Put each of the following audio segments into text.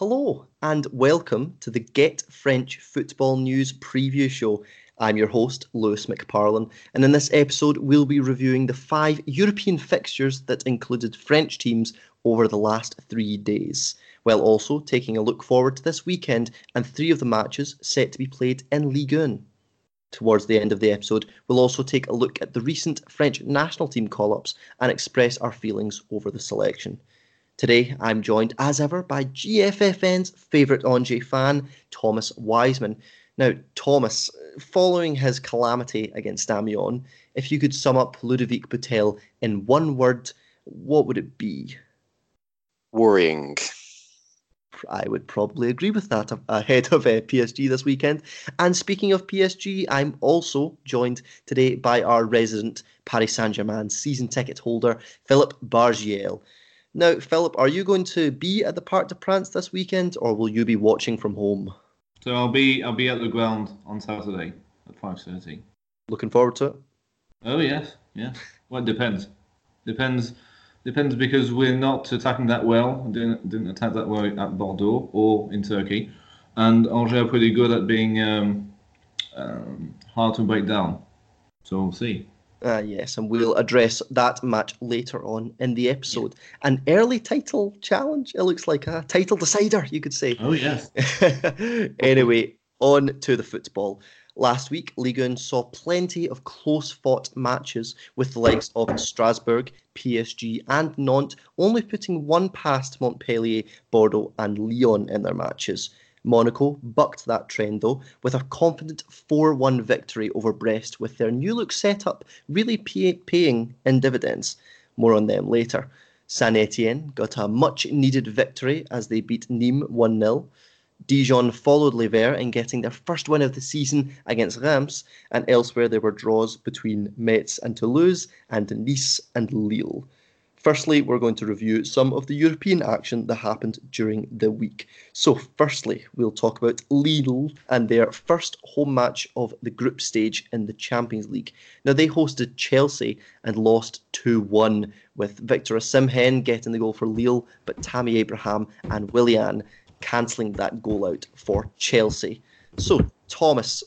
Hello, and welcome to the Get French Football News preview show. I'm your host, Lewis McParlin, and in this episode, we'll be reviewing the five European fixtures that included French teams over the last three days, while also taking a look forward to this weekend and three of the matches set to be played in Ligue 1. Towards the end of the episode, we'll also take a look at the recent French national team call ups and express our feelings over the selection. Today, I'm joined as ever by GFFN's favourite Angers fan, Thomas Wiseman. Now, Thomas, following his calamity against Amiens, if you could sum up Ludovic Butelle in one word, what would it be? Worrying. I would probably agree with that ahead of uh, PSG this weekend. And speaking of PSG, I'm also joined today by our resident Paris Saint Germain season ticket holder, Philip Bargiel. Now, Philip, are you going to be at the Parc des Princes this weekend, or will you be watching from home? So I'll be I'll be at the ground on Saturday at five thirty. Looking forward to it. Oh yes, yeah. Well, it depends. Depends. Depends because we're not attacking that well. Didn't didn't attack that well at Bordeaux or in Turkey, and Angers are pretty good at being um, um, hard to break down. So we'll see. Uh, yes, and we'll address that match later on in the episode. An early title challenge. It looks like a title decider, you could say. Oh, yes. anyway, on to the football. Last week, Ligue 1 saw plenty of close fought matches with the likes of Strasbourg, PSG, and Nantes only putting one past Montpellier, Bordeaux, and Lyon in their matches. Monaco bucked that trend though with a confident 4 1 victory over Brest, with their new look setup really pay- paying in dividends. More on them later. Saint Etienne got a much needed victory as they beat Nîmes 1 0. Dijon followed Les Verts in getting their first win of the season against Reims, and elsewhere there were draws between Metz and Toulouse and Nice and Lille. Firstly, we're going to review some of the European action that happened during the week. So, firstly, we'll talk about Lille and their first home match of the group stage in the Champions League. Now, they hosted Chelsea and lost 2 1, with Victor Osimhen getting the goal for Lille, but Tammy Abraham and Willian cancelling that goal out for Chelsea. So, Thomas,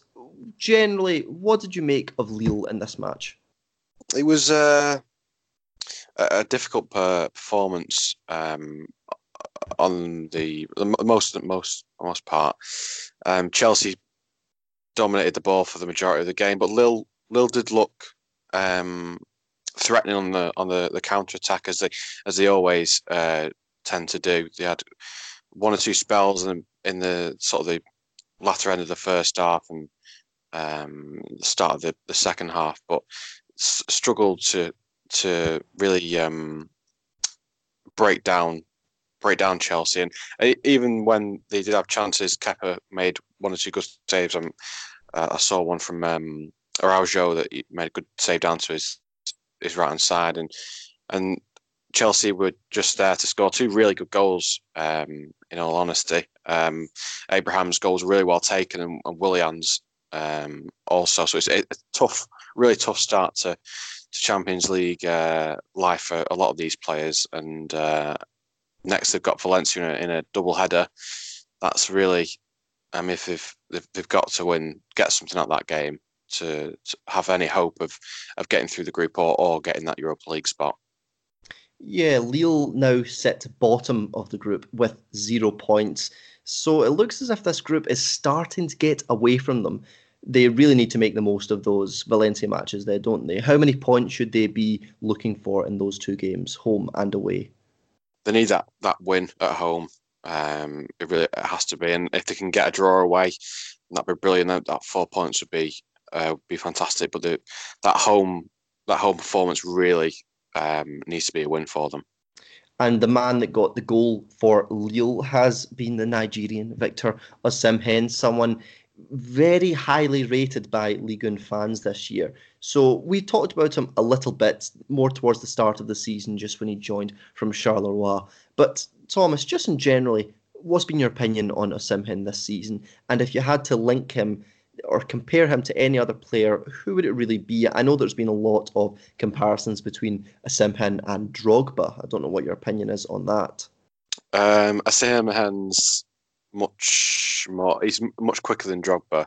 generally, what did you make of Lille in this match? It was. Uh a, difficult performance um, on the, the most most most part. Um, Chelsea dominated the ball for the majority of the game, but Lille did look um, threatening on the on the, the counter attack as they as they always uh, tend to do. They had one or two spells in, in the sort of the latter end of the first half and um, the start of the, the second half, but struggled to to really um, break down break down Chelsea. And even when they did have chances, Kepa made one or two good saves. Um, uh, I saw one from um, Araujo that he made a good save down to his his right hand side, and and Chelsea were just there to score two really good goals. Um, in all honesty, um, Abraham's goal was really well taken, and, and Willian's um, also. So it's a, a tough, really tough start to Champions League uh, life for a lot of these players. And uh, next, they've got Valencia in a, in a double header. That's really, I mean, if they've, they've, they've got to win, get something out of that game to, to, have any hope of of getting through the group or, or getting that Europa League spot. Yeah, Lille now sit bottom of the group with zero points. So it looks as if this group is starting to get away from them they really need to make the most of those Valencia matches there, don't they? How many points should they be looking for in those two games, home and away? They need that that win at home. Um, it really it has to be, and if they can get a draw away, that'd be brilliant. That, that four points would be uh, be fantastic. But the, that home that home performance really um, needs to be a win for them. And the man that got the goal for Lille has been the Nigerian Victor Osimhen, someone very highly rated by Ligue 1 fans this year. So we talked about him a little bit more towards the start of the season, just when he joined from Charleroi. But Thomas, just in generally, what's been your opinion on Osimhen this season? And if you had to link him or compare him to any other player, who would it really be? I know there's been a lot of comparisons between Osimhen and Drogba. I don't know what your opinion is on that. Um, Gyan's much more. He's much quicker than Drogba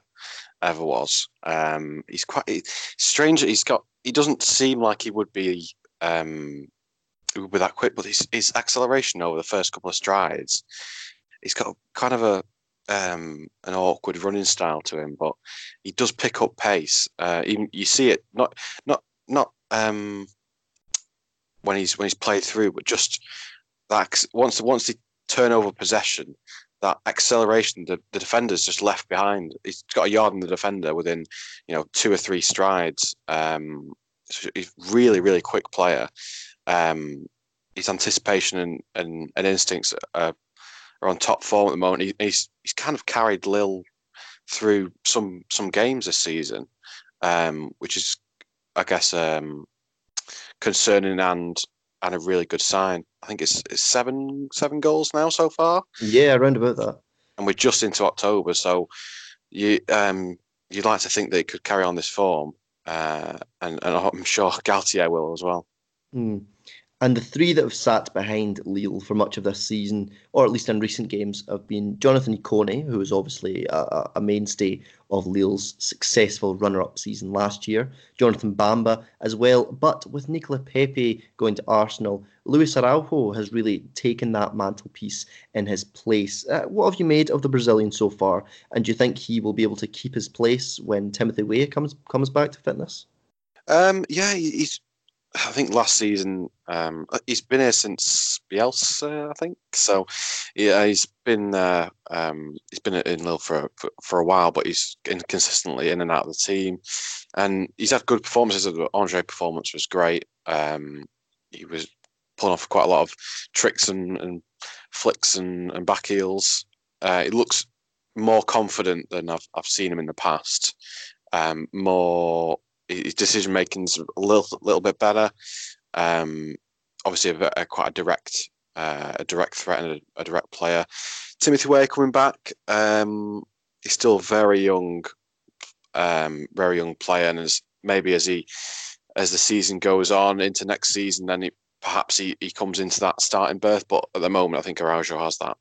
ever was. Um, he's quite he, strange. He's got. He doesn't seem like he would be um, be that quick, but his, his acceleration over the first couple of strides, he's got kind of a um, an awkward running style to him, but he does pick up pace. Uh, even, you see it not not not um, when he's when he's played through, but just that once once they turn over possession, that acceleration the, the defender's just left behind. He's got a yard on the defender within you know two or three strides. Um, he's really really quick player. Um, his anticipation and, and, and instincts are, are on top form at the moment. He, he's he's kind of carried Lille through some some games this season, um, which is I guess um, concerning and and a really good sign. I think it's, it's seven seven goals now so far. Yeah, around about that. And we're just into October, so you um, you'd like to think they could carry on this form, uh, and, and I'm sure Galtier will as well. Mm. And the three that have sat behind Lille for much of this season, or at least in recent games, have been Jonathan Ikone, who was obviously a, a mainstay of Lille's successful runner up season last year, Jonathan Bamba as well. But with Nicola Pepe going to Arsenal, Luis Araujo has really taken that mantelpiece in his place. Uh, what have you made of the Brazilian so far? And do you think he will be able to keep his place when Timothy Weah comes comes back to fitness? Um, yeah, he's I think last season um, he's been here since Bielsa, I think. So yeah, he's been uh, um, he's been in Lille for, for, for a while, but he's consistently in and out of the team, and he's had good performances. The Andre performance was great. Um, he was pulling off quite a lot of tricks and, and flicks and, and back heels. Uh, it looks more confident than I've I've seen him in the past. Um, more his decision making's a little little bit better. Um, obviously, a, a, quite a direct uh, a direct threat and a, a, direct player. Timothy Weah coming back. Um, he's still very young, um, very young player, and as maybe as he as the season goes on into next season, then he, perhaps he, he comes into that starting berth. But at the moment, I think Araujo has that.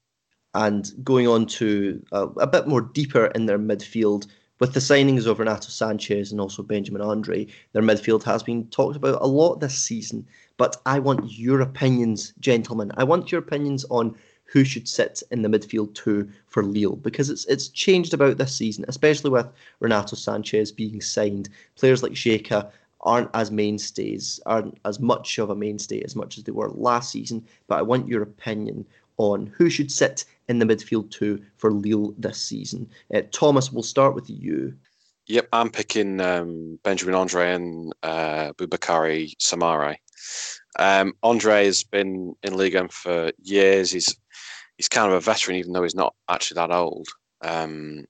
And going on to uh, a bit more deeper in their midfield, with the signings of Renato Sanches and also Benjamin Andre, their midfield has been talked about a lot this season. But I want your opinions, gentlemen. I want your opinions on who should sit in the midfield two for Lille because it's it's changed about this season, especially with Renato Sanches being signed. Players like Xeka aren't as mainstays, aren't as much of a mainstay as much as they were last season. But I want your opinion on who should sit in the midfield two for Lille this season. Uh, Thomas, we'll start with you. Yep, I'm picking um, Benjamin Andre and uh, Boubakary Soumaré. Um, Andre has been in Liga for years. He's he's kind of a veteran, even though he's not actually that old. Um,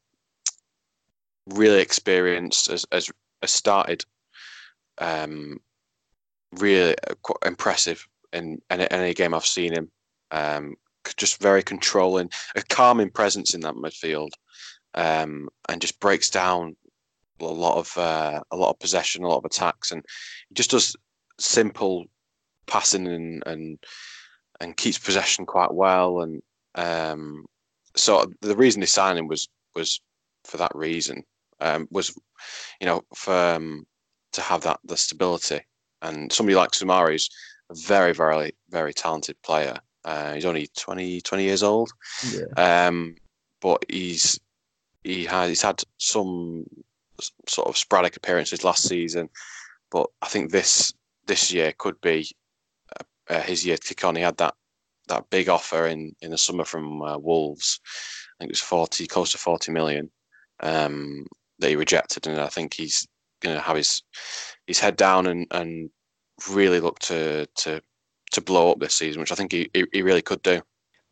really experienced, has, has, has started um, really quite impressive in, in, any game I've seen him. Um, just very controlling, a calming presence in that midfield, um, and just breaks down a lot of uh, a lot of possession, a lot of attacks, and just does simple passing and and and keeps possession quite well. And um, so the reason they signed him was was for that reason. Um, was you know for um, to have that the stability and somebody like Soumaré is a very very very talented player uh, he's only 20, 20 years old. Yeah. Um, but he's he has he's had some sort of sporadic appearances last season, but I think this this year could be uh, uh, his year to kick on. He had that that big offer in in the summer from uh, Wolves. I think it was forty, close to forty million, um, that he rejected, and I think he's going to have his his head down and and really look to to to blow up this season, which I think he, he really could do.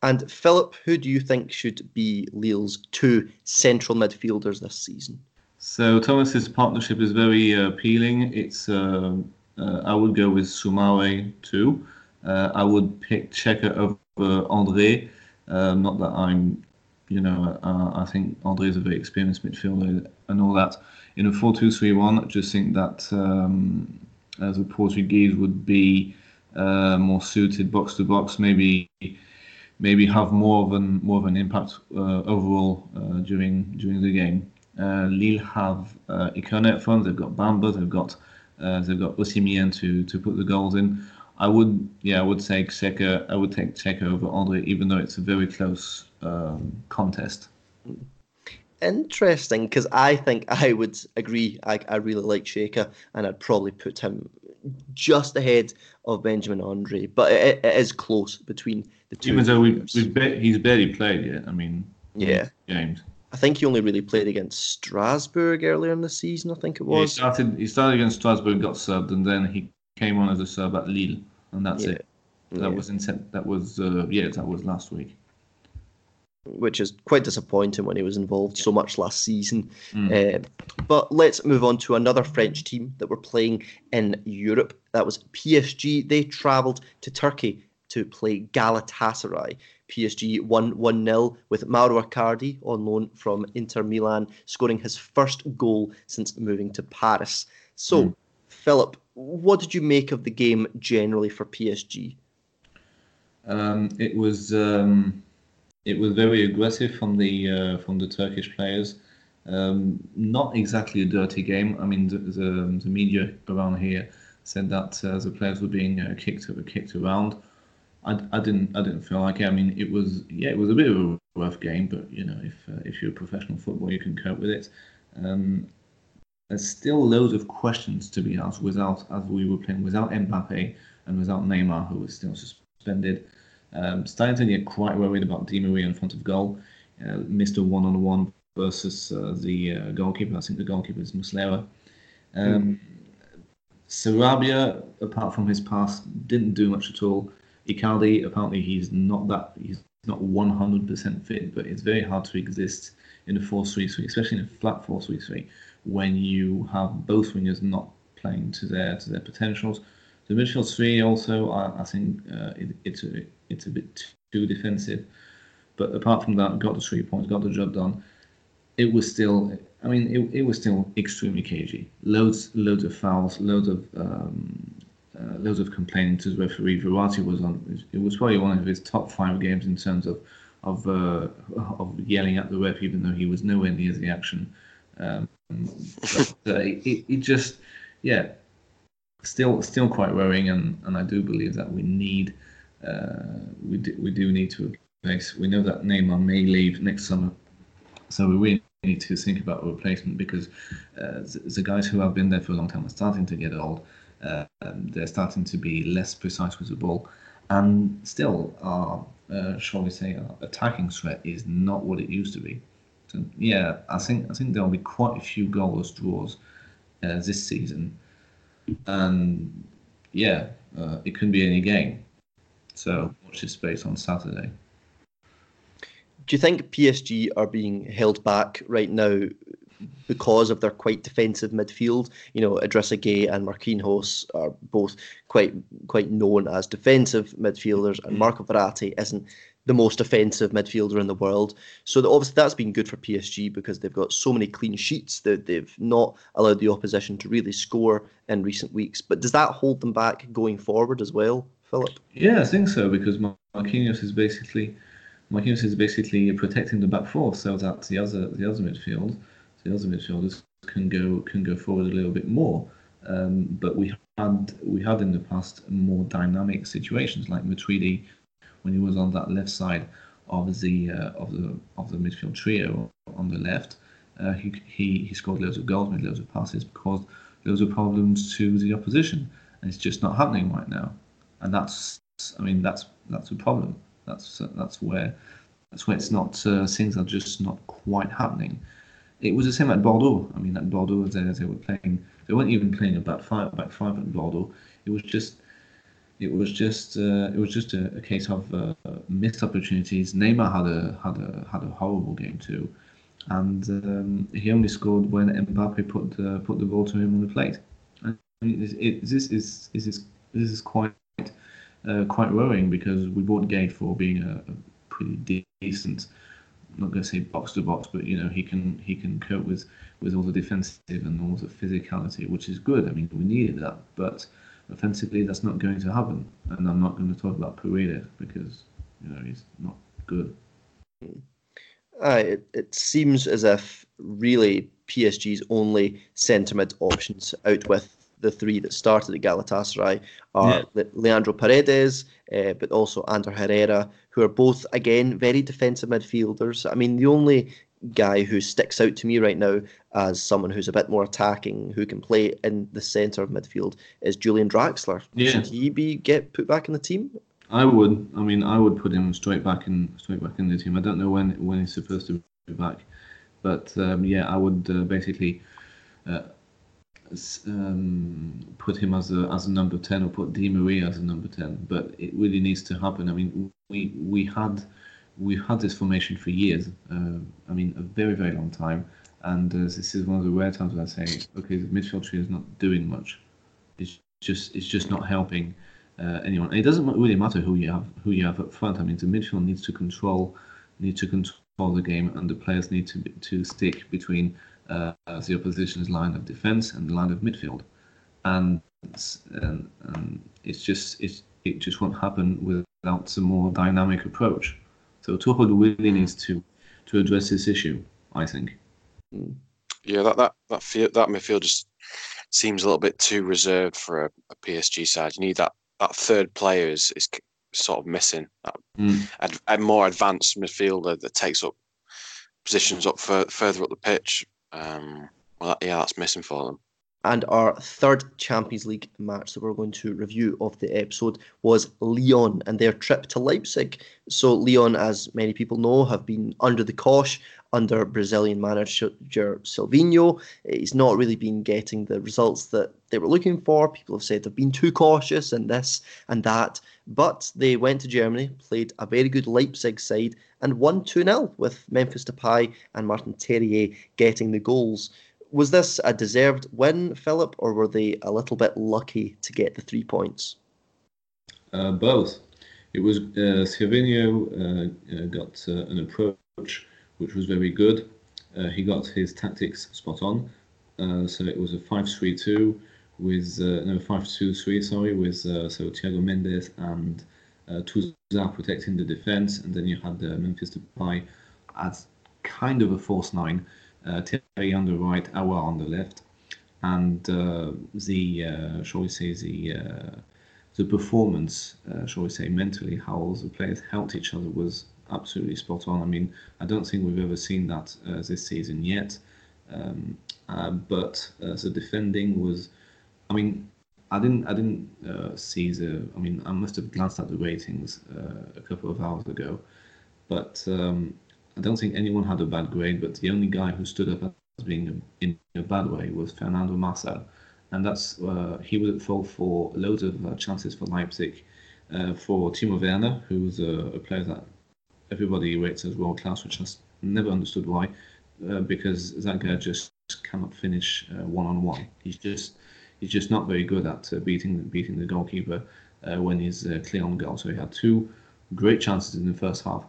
And Philip, who do you think should be Lille's two central midfielders this season? So Thomas's partnership is very uh, appealing. It's uh, uh, I would go with Soumaré too. Uh, I would pick Xeka over Andre. Um, not that I'm, you know, uh, I think Andre is a very experienced midfielder and all that. In a 4-2-3-1, I just think that um, a Portuguese would be uh, more suited box to box. Maybe maybe have more of an more of an impact uh, overall uh, during during the game. Uh, Lille have uh, Ikone. They've got Bamba. They've got uh, they've got Osimhen to to put the goals in. I would yeah I would take Xeka. I would take Xeka over Andre, even though it's a very close um, contest. Interesting, because I think I would agree. I, I really like Xeka, and I'd probably put him just ahead of Benjamin Andre, but it, it is close between the two. Even though we, be, he's barely played yet. I mean, yeah, games. I think he only really played against Strasbourg earlier in the season. I think it was. Yeah, he started. He started against Strasbourg, got subbed, and then he came on as a sub at Lille, and that's Yeah. it. That Yeah. was in that was uh, yeah that was last week. Which is quite disappointing when he was involved so much last season. Mm. Uh, but let's move on to another French team that were playing in Europe. That was PSG. They travelled to Turkey to play Galatasaray. PSG won 1 0 with Mauro Icardi on loan from Inter Milan, scoring his first goal since moving to Paris. So, Mm. Philip, what did you make of the game generally for PSG? Um, it was um, it was very aggressive from the uh, from the Turkish players. Um, not exactly a dirty game. I mean, the, the, the media around here said that uh, the players were being uh, kicked kicked around. I, I didn't I didn't feel like it. I mean, it was yeah, it was a bit of a rough game, but you know, if uh, if you're a professional footballer, you can cope with it. Um, there's still loads of questions to be asked without as we were playing without Mbappe and without Neymar, who was still suspended. Um, starting to get quite worried about Di Maria in front of goal. Uh, missed a one-on-one versus uh, the uh, goalkeeper. I think the goalkeeper is Muslera. Um, Sarabia, apart from his pass, didn't do much at all. Icardi, apparently he's not that he's not 100% fit, but it's very hard to exist in a 4-3-3, especially in a flat 4-3-3, when you have both wingers not playing to their to their potentials. The midfield three also, I, I think uh, it, it's a it's a bit too defensive. But apart from that, got the three points, got the job done. It was still, I mean, it, it was still extremely cagey. Loads loads of fouls, loads of um, uh, loads of complaining to the referee. Verratti was on. It was probably one of his top five games in terms of of uh, of yelling at the ref, even though he was nowhere near the action. Um, but uh, it, it just, yeah, still still quite worrying, and, and I do believe that we need uh, we do, we do need to replace. We know that Neymar may leave next summer, so we really need to think about a replacement because uh, the, guys who have been there for a long time are starting to get old. Uh, um, they're starting to be less precise with the ball, and still our uh, shall we say our attacking threat is not what it used to be. So yeah, I think I think there'll be quite a few goalless draws uh, this season, and yeah, uh, it can be any game. So watch this space on Saturday. Do you think PSG are being held back right now because of their quite defensive midfield? You know, Idrissa Gueye and Marquinhos are both quite quite known as defensive midfielders, and Marco Verratti isn't the most offensive midfielder in the world. So that obviously that's been good for PSG because they've got so many clean sheets that they've not allowed the opposition to really score in recent weeks. But does that hold them back going forward as well, Philip? Yeah, I think so because Marquinhos is basically Marquinhos is basically protecting the back four so that the other the other midfield the other midfielders can go can go forward a little bit more. Um, but we had we had in the past more dynamic situations like Matuidi when he was on that left side of the uh, of the of the midfield trio on the left. Uh, he, he he scored loads of goals, made loads of passes, caused loads of problems to the opposition, and it's just not happening right now. And that's I mean that's that's a problem. That's that's where that's where it's not uh, things are just not quite happening. It was the same at Bordeaux. I mean, at Bordeaux, they, they were playing. They weren't even playing a back five, back five at Bordeaux. It was just, it was just, uh, it was just a, a case of uh, missed opportunities. Neymar had a had a had a horrible game too, and um, he only scored when Mbappe put the, put the ball to him on the plate. Mean, it, it, this is this is this is quite uh, quite worrying because we bought Gueye for being a, a pretty decent I'm not going to say box to box, but you know he can he can cope with with all the defensive and all the physicality, which is good. I mean we needed that, but offensively that's not going to happen. And I'm not going to talk about Pereira because You know, he's not good. Uh, it, it seems as if really PSG's only centre mid options out with the three that started at Galatasaray are Yeah. Le- Leandro Paredes, uh, but also Ander Herrera, who are both again very defensive midfielders. I mean, the only guy who sticks out to me right now as someone who's a bit more attacking, who can play in the centre of midfield, is Julian Draxler. Yeah. Should he be get put back in the team? I would. I mean, I would put him straight back in straight back in the team. I don't know when when he's supposed to be back, but um, yeah, I would uh, basically uh, um, put him as a as a number ten or put Di Maria as a number ten. But it really needs to happen. I mean, we we had we've had this formation for years. Uh, I mean, a very very long time. And uh, this is one of the rare times where I say, okay, the midfield tree is not doing much. It's just it's just not helping uh, anyone. And it doesn't really matter who you have who you have up front. I mean, the midfield needs to control need to control the game, and the players need to to stick between uh, the opposition's line of defense and the line of midfield. And and, and it's just it's, it just won't happen without some more dynamic approach. So Tuchel really needs to to address this issue. I think. Yeah, that that that feel, that midfield just seems a little bit too reserved for a, a PSG side. You need that that third player is, is sort of missing. That Mm. ad, a more advanced midfielder that takes up positions up fur, further up the pitch. Um, well, that, yeah, that's missing for them. And our third Champions League match that we're going to review of the episode was Lyon and their trip to Leipzig. So, Lyon, as many people know, have been under the cosh under Brazilian manager Silvinho. He's not really been getting the results that they were looking for. People have said they've been too cautious and this and that. But they went to Germany, played a very good Leipzig side, and won 2 0 with Memphis Depay and Martin Terrier getting the goals was this a deserved win, Philip, or were they a little bit lucky to get the three points? Uh, both. It was uh, uh, uh, got uh, an approach which was very good. Uh, he got his tactics spot on. Uh, so it was a 5-3-2 with no 5-2-3 sorry with so Thiago Mendes and uh, Tousart protecting the defense, and then you had Memphis Depay as kind of a force nine. Uh, Terrier on the right, Aouar on the left, and uh, the uh, shall we say the the performance, shall we say, mentally, how the players helped each other was absolutely spot on. I mean, I don't think we've ever seen that this season yet. Um, uh, but uh, the defending was, I mean, I didn't, I didn't uh, see the. I mean, I must have glanced at the ratings a couple of hours ago, but um, I don't think anyone had a bad grade. But the only guy who stood up as being in a bad way was Fernando Marçal and that's uh, he was at fault for loads of uh, chances for Leipzig. Uh, for Timo Werner, who a, a player that everybody rates as world class, which I never understood why, uh, because that guy just cannot finish one on one. He's just he's just not very good at uh, beating beating the goalkeeper uh, when he's clear on goal. So he had two great chances in the first half.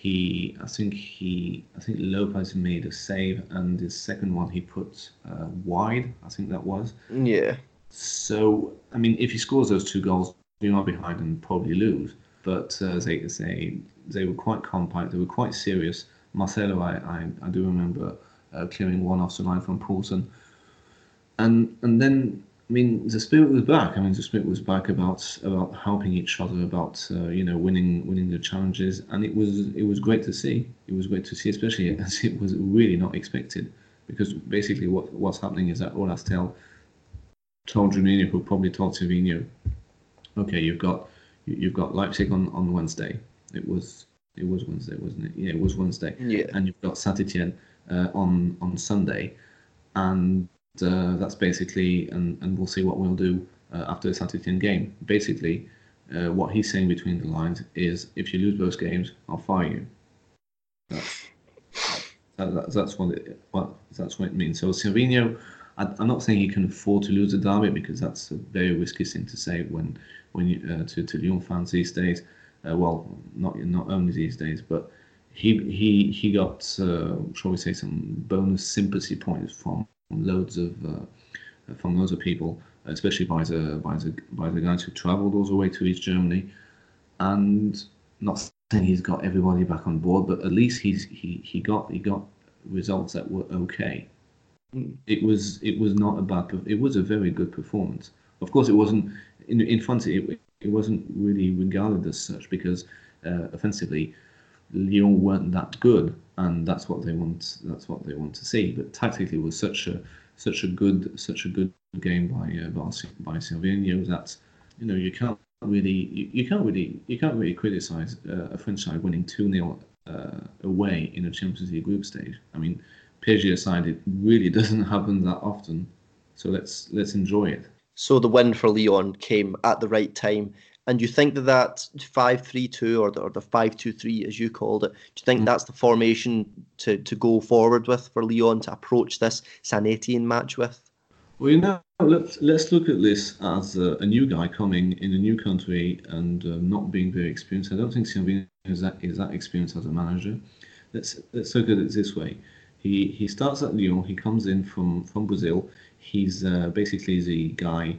He, I think he, I think Lopes made a save, and the second one he put uh, wide. I think that was. Yeah. So, I mean, if he scores those two goals, we are behind and probably lose. But uh, they, they, they were quite compact. They were quite serious. Marcelo, I, I, I do remember uh, clearing one off the line from Poulsen. And and then, I mean, the spirit was back. I mean, the spirit was back about about helping each other, about uh, you know winning winning the challenges, and it was it was great to see. It was great to see, especially as it was really not expected, because basically what what's happening is that Olastel told Juninho, who probably told Silvinho, okay, you've got you- you've got Leipzig on, on Wednesday. It was it was Wednesday, wasn't it? Yeah, it was Wednesday. Yeah. And you've got Saint Etienne uh, on on Sunday, and uh, that's basically and and we'll see what we'll do uh, after the Saint game. Basically, uh, what he's saying between the lines is, if you lose both games, I'll fire you. That's that, that, that's what it what that's what it means. So Silvinho, I, I'm not saying he can afford to lose the derby because that's a very risky thing to say when when you uh, to to Lyon fans these days. Uh, well, not not only these days, but he he he got uh, shall we say some bonus sympathy points from loads of uh, from loads of people, especially by the by the by the guys who travelled all the way to East Germany, and not saying he's got everybody back on board, but at least he's he, he got he got results that were okay. Mm. It was it was not a bad. It was a very good performance. Of course, it wasn't in in front. It it wasn't really regarded as such because uh, offensively, Lyon weren't that good, and that's what they want. That's what they want to see. But tactically, was such a such a good such a good game by uh, by Silvinho that you know you can't really you, you can't really you can't really criticize uh, a French side winning two 0 uh, away in a Champions League group stage. I mean, PSG aside, it really doesn't happen that often. So let's let's enjoy it. So the win for Lyon came at the right time. And you think that that five three two or the, or the 5 2 3, as you called it, do you think mm. that's the formation to, to go forward with for Lyon to approach this Saint Etienne match with? Well, you know, let's, let's look at this as a, a new guy coming in a new country and uh, not being very experienced. I don't think Silvinho is that, is that experienced as a manager. Let's, let's look at it this way. He, he starts at Lyon, he comes in from, from Brazil. He's uh, basically the guy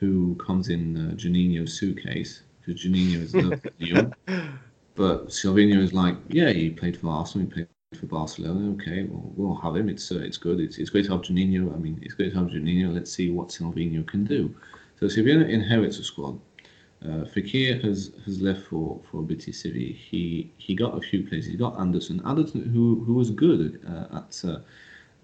who comes in uh, Juninho's suitcase because Juninho is Lyon. But Silvinho is like, yeah, he played for Arsenal, he played for Barcelona. Okay, well, we'll have him. It's uh, it's good. It's, it's great to have Juninho. I mean, it's great to have Juninho. Let's see what Silvinho can do. So Silvinho inherits a squad. Uh, Fekir has, has left for for Betis Séville. He he got a few places. He got Anderson. Anderson, who who was good uh, at uh,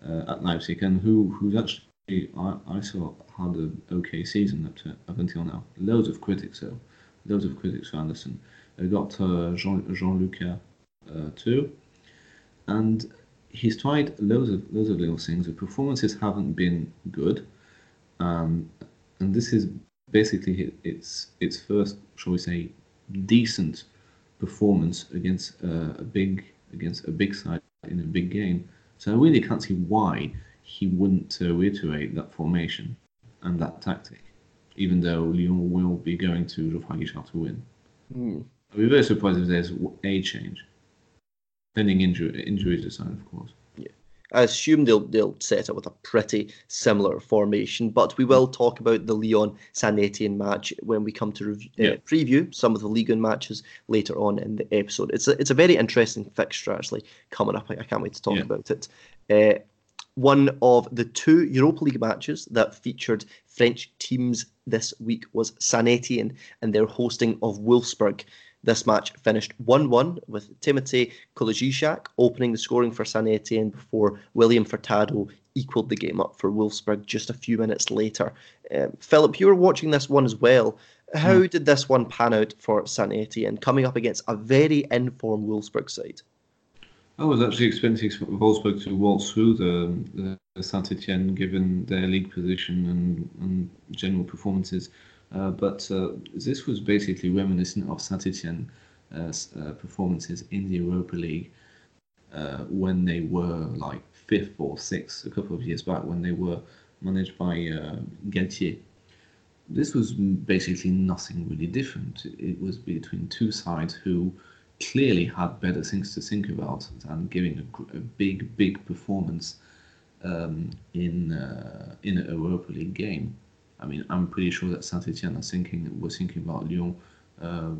uh at Leipzig and who who's actually I, I saw had an okay season up to up until now. Loads of critics though. Loads of critics for Anderson. They got uh, Jean Jean uh, too and he's tried loads of loads of little things. The performances haven't been good, um, and this is basically its its first, shall we say, decent performance against uh, a big against a big side in a big game. So I really can't see why he wouldn't uh, reiterate that formation and that tactic, even though Lyon will be going to Guichard to win. Mm. I'd be very surprised if there's a change. Pending injury, injuries aside, of course. Yeah. I assume they'll they'll set up with a pretty similar formation, but we will talk about the Lyon Saint Etienne match when we come to uh, yeah. uh, preview some of the Ligue 1 matches later on in the episode. It's a it's a very interesting fixture actually coming up. I, I can't wait to talk yeah. about it. Uh, one of the two Europa League matches that featured French teams this week was Saint Etienne and their hosting of Wolfsburg. This match finished 1 1 with Timothy Kolodziejczak opening the scoring for Saint Etienne before William Furtado equalled the game up for Wolfsburg just a few minutes later. Um, Philip, you were watching this one as well. How mm. did this one pan out for Saint Etienne coming up against a very informed Wolfsburg side? I was actually expecting Wolfsburg to waltz through the, the Saint Etienne given their league position and, and general performances. Uh, but uh, this was basically reminiscent of Saint Etienne uh, performances in the Europa League when they were like fifth or sixth a couple of years back when they were managed by Galtier this was basically nothing really different. It was between two sides who clearly had better things to think about than giving a, a big, big performance um, in uh, in a Europa League game. I mean, I'm pretty sure that Saint Etienne are thinking was thinking about Lyon uh,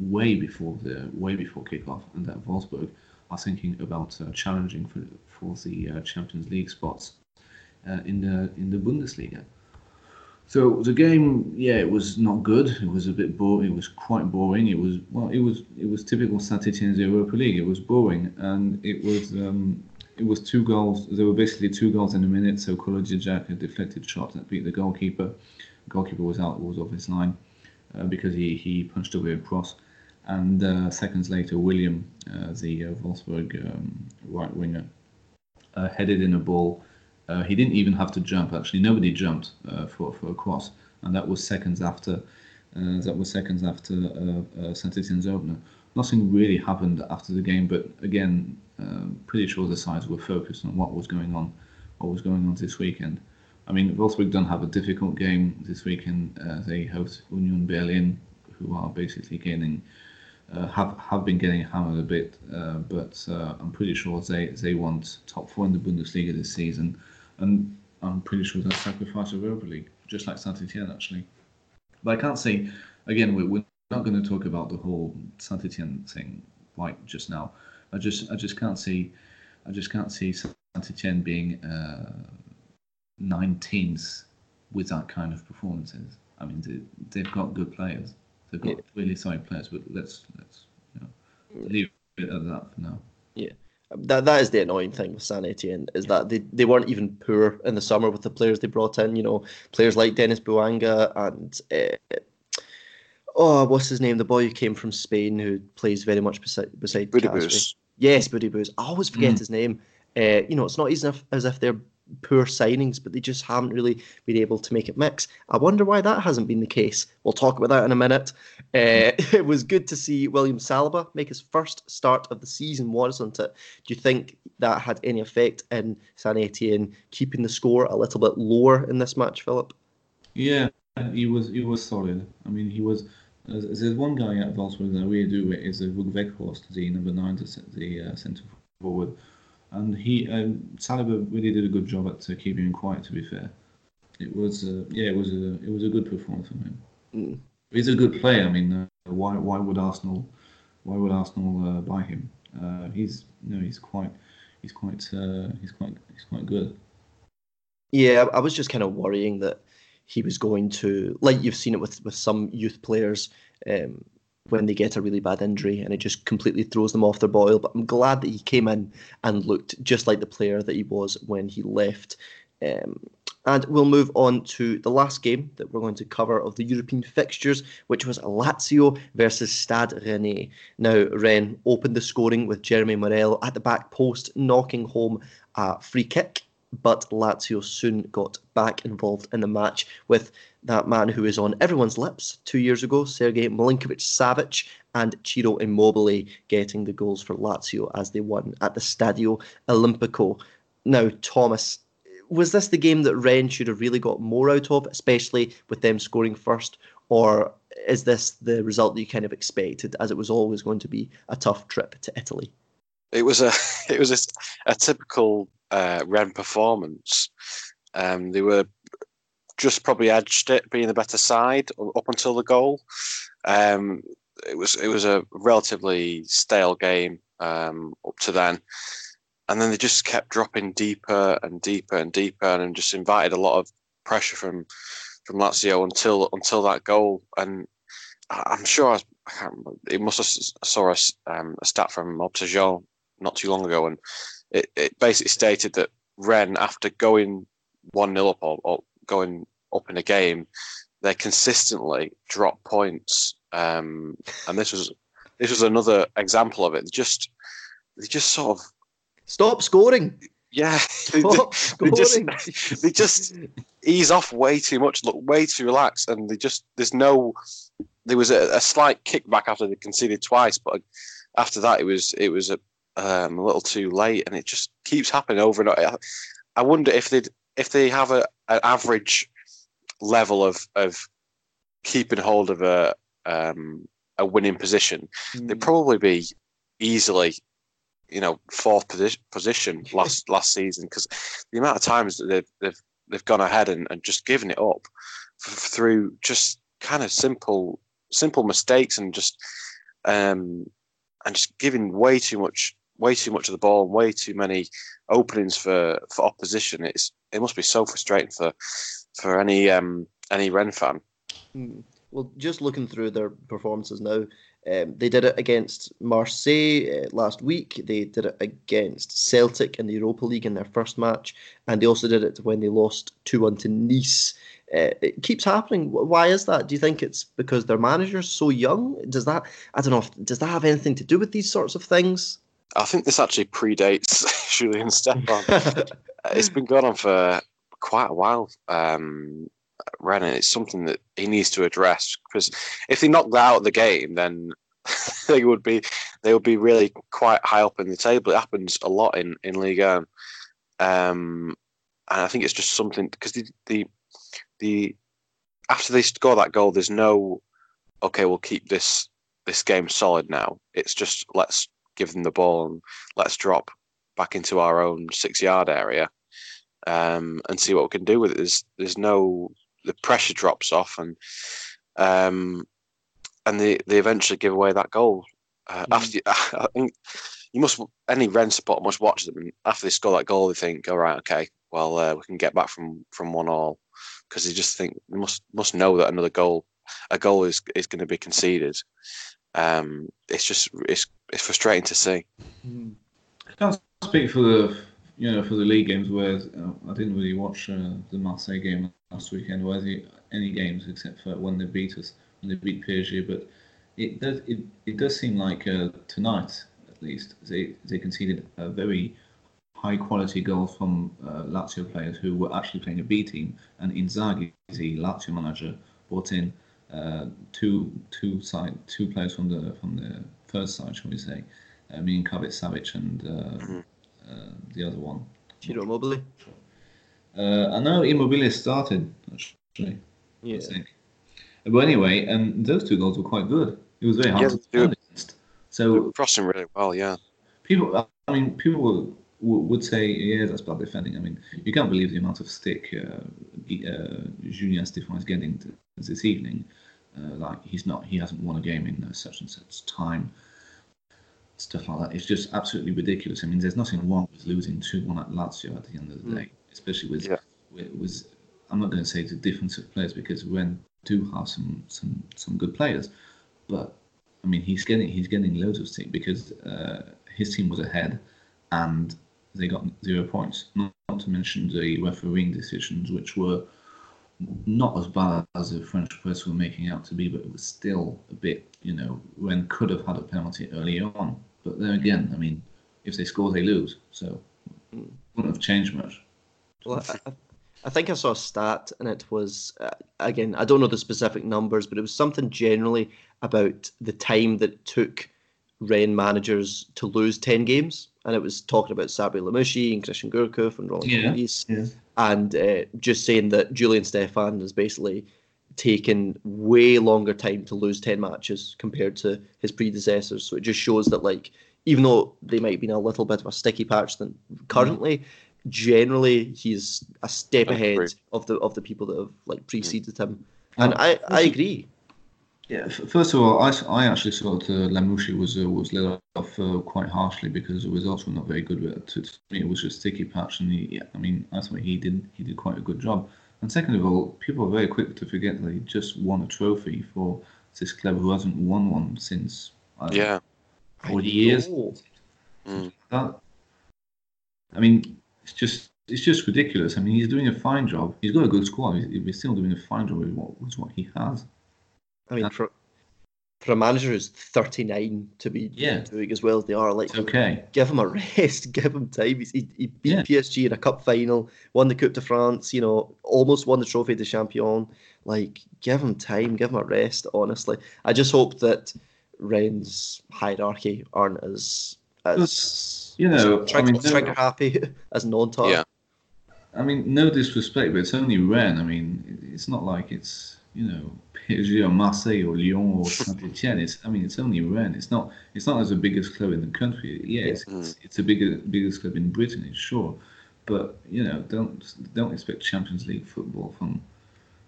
way before the way before kickoff, and that Wolfsburg are thinking about uh, challenging for for the uh, Champions League spots uh, in the in the Bundesliga. So the game, yeah, it was not good. It was a bit boring. It was quite boring. It was well, it was it was typical Saint Etienne's Europa League. It was boring, and it was um, it was two goals. There were basically two goals in a minute. So Kolodziejczak a deflected shot that beat the goalkeeper. The goalkeeper was out, was off his line uh, because he, he punched away a cross. And uh, seconds later, William, uh, the uh, Wolfsburg um, right winger, uh, headed in a ball. Uh, he didn't even have to jump. Actually, nobody jumped for for a cross, and that was seconds after. that was seconds after Saint Etienne's opener. Nothing really happened after the game, but again, um, pretty sure the sides were focused on what was going on, what was going on this weekend. I mean, Wolfsburg don't have a difficult game this weekend. Uh, they host Union Berlin, who are basically getting uh, have have been getting hammered a bit, uh, but uh, I'm pretty sure they they want top four in the Bundesliga this season, and I'm pretty sure they'll sacrifice Europa League, just like Saint Etienne actually. But I can't say again. We're, we're not going to talk about the whole Saint Etienne thing right just now. I just I just can't see I just can't see Saint Etienne being uh, nine teams with that kind of performances. I mean, they, have got good players. They've got yeah. really solid players, but let's let's you know, leave it at that for now. Yeah. That that is the annoying thing with Saint Etienne is that they, they weren't even poor in the summer with the players they brought in. You know, players like Denis Bouanga and uh, oh, what's his name? The boy who came from Spain who plays very much beside beside Boudebouz. Yes, Boudebouz. I always forget mm. his name. Uh, you know, it's not as if, as if they're poor signings, but they just haven't really been able to make it mix. I wonder why that hasn't been the case. We'll talk about that in a minute. Uh, it was good to see William Saliba make his first start of the season, wasn't it? Do you think that had any effect in Saint Etienne keeping the score a little bit lower in this match, Philip? Yeah, he was he was solid. I mean, he was. There's one guy at Wolfsburg that I really do is Wout Weghorst, the number nine, the, the uh, centre forward and he um, Saliba really did a good job at uh, keeping him quiet. To be fair, it was uh, yeah, it was a it was a good performance from him. Mm. He's a good player. I mean, uh, why why would Arsenal why would Arsenal uh, buy him? Uh, he's you know he's quite he's quite uh, he's quite he's quite good. Yeah, I was just kind of worrying that he was going to like you've seen it with with some youth players. Um, when they get a really bad injury and it just completely throws them off their boil. But I'm glad that he came in and looked just like the player that he was when he left. Um, and we'll move on to the last game that we're going to cover of the European fixtures, which was Lazio versus Stade Rennais. Now, Rennes opened the scoring with Jeremy Morel at the back post, knocking home a free kick but Lazio soon got back involved in the match with that man who was on everyone's lips two years ago, Sergei Milinkovic Savic, and Ciro Immobile getting the goals for Lazio as they won at the Stadio Olimpico. Now, Thomas, was this the game that Rennes should have really got more out of, especially with them scoring first, or is this the result that you kind of expected, as it was always going to be a tough trip to Italy? It was a it was a, a typical uh, Rennes performance. Um, they were just probably edged it, being the better side up until the goal. Um, it was it was a relatively stale game um, up to then, and then they just kept dropping deeper and deeper and deeper, and just invited a lot of pressure from from Lazio until until that goal. And I'm sure I, I it must have saw a, um, a stat from Opta not too long ago, and it, it basically stated that Rennes, after going 1 0 up or, or, going up in a game, they consistently drop points. Um, and this was this was another example of it. They just they just sort of stop scoring. Yeah, stop they, they, just they just ease off way too much, look way too relaxed, and they just there's no. There was a, a slight kickback after they conceded twice, but after that it was it was a um, a little too late, and it just keeps happening over and over. I wonder if they if they have a an average level of of keeping hold of a um, a winning position, mm. they'd probably be easily, you know, fourth position position last last season because the amount of times that they've they've, they've gone ahead and, and just given it up f- through just kind of simple simple mistakes and just um and just giving way too much way too much of the ball and way too many openings for, for opposition. It's it must be so frustrating for for any um, any Rennes fan. Hmm. Well, just looking through their performances now, um, they did it against Marseille uh, last week. They did it against Celtic in the Europa League in their first match, and they also did it when they lost two one to Nice. Uh, it keeps happening. Why is that? Do you think it's because their manager's so young? Does that I don't know. If, does that have anything to do with these sorts of things? I think this actually predates Julien Stéphan. it's been going on for quite a while. Um, Rennes, it's something that he needs to address because if they knock that out of the game, then they would be they would be really quite high up in the table. It happens a lot in in Liga, um, and I think it's just something because the the the after they score that goal, there's no okay, we'll keep this this game solid now. It's just let's give them the ball and let's drop back into our own six yard area um, and see what we can do with it. There's there's no the pressure drops off and um, and they, they eventually give away that goal Uh, After I think you must any Rennes supporter must watch them, and after they score that goal, they think, "All right, okay, well, uh, we can get back from from one all," because they just think they must must know that another goal, a goal is is going to be conceded. Um, it's just it's it's frustrating to see. Mm. I can't speak for the you know for the league games where uh, I didn't really watch uh, the Marseille game last weekend, or any, games except for when they beat us when they beat PSG. But it does it, it does seem like uh, tonight at least they they conceded a very high quality goal from uh, Lazio players who were actually playing a B team, and Inzaghi, the Lazio manager, brought in uh, two two side two players from the from the first side, shall we say, uh, Milinkovic Savic and uh, Mhm. uh, the other one. Ciro Immobile. Uh, I know Immobile started actually. Yeah. I think. But anyway, and those two goals were quite good. It was very hard Yeah, to they were- defend against. So Crossing really well, yeah. people, I mean, people will, will- would say, yeah, that's bad defending. I mean, you can't believe the amount of stick uh, G- uh, Julien Stéphan is getting this evening. Uh, like he's not, he hasn't won a game in uh, such and such time. Stuff like that. It's just absolutely ridiculous. I mean, there's nothing wrong with losing two one at Lazio at the end of the Mm. day, especially with, Yeah. with, with I'm not going to say the difference of players because Rennes do have some some some good players, but I mean he's getting he's getting loads of stick because uh, his team was ahead and they got zero points. Not, not to mention the refereeing decisions, which were not as bad as the French press were making out to be, but it was still a bit, you know, Rennes could have had a penalty early on. But then again, I mean, if they score, they lose, so Mm. wouldn't have changed much. Well, I, I- think I saw a stat, and it was uh, again I don't know the specific numbers, but it was something generally about the time that it took Rennes managers to lose ten games, and it was talking about Sabri Lamouchi and Christian Gourcuff and Roland Yeah. Yeah. and uh, just saying that Julien Stéphan has basically taken way longer time to lose 10 matches compared to his predecessors. So it just shows that, like, even though they might be in a little bit of a sticky patch than currently, generally he's a step I ahead agree. of the of the people that have like preceded him. And I, I agree. Yeah, first of all, I, I actually thought uh, Lamouchi was uh, was let off uh, quite harshly because the results were not very good. But to, to me, it was just sticky patch, and he, yeah, I mean, I thought he did he did quite a good job. And second of all, people are very quick to forget that he just won a trophy for this club who hasn't won one since I Yeah. 40 years. know. Mm. That, I mean, it's just it's just ridiculous. I mean, he's doing a fine job. He's got a good squad. He's, he's still doing a fine job with what with what he has. I mean, for, for a manager who's 39 to be Yeah. doing as well as they are, like, It's okay. give him a rest, give him time. He's, he, he beat Yeah. PSG in a cup final, won the Coupe de France, you know, almost won the Trophy de Champion. Like, give him time, give him a rest, honestly. I just hope that Rennes' hierarchy aren't as, as You know, I trigger, mean, no- happy as non-top. Yeah. I mean, no disrespect, but it's only Rennes. I mean, it's not like it's you know PSG or Marseille or Lyon or Saint Etienne. It's I mean, it's only Rennes. It's not it's not as the biggest club in the country. Yeah, it's it's, it's the bigger biggest club in Britain, it's sure. But you know, don't don't expect Champions League football from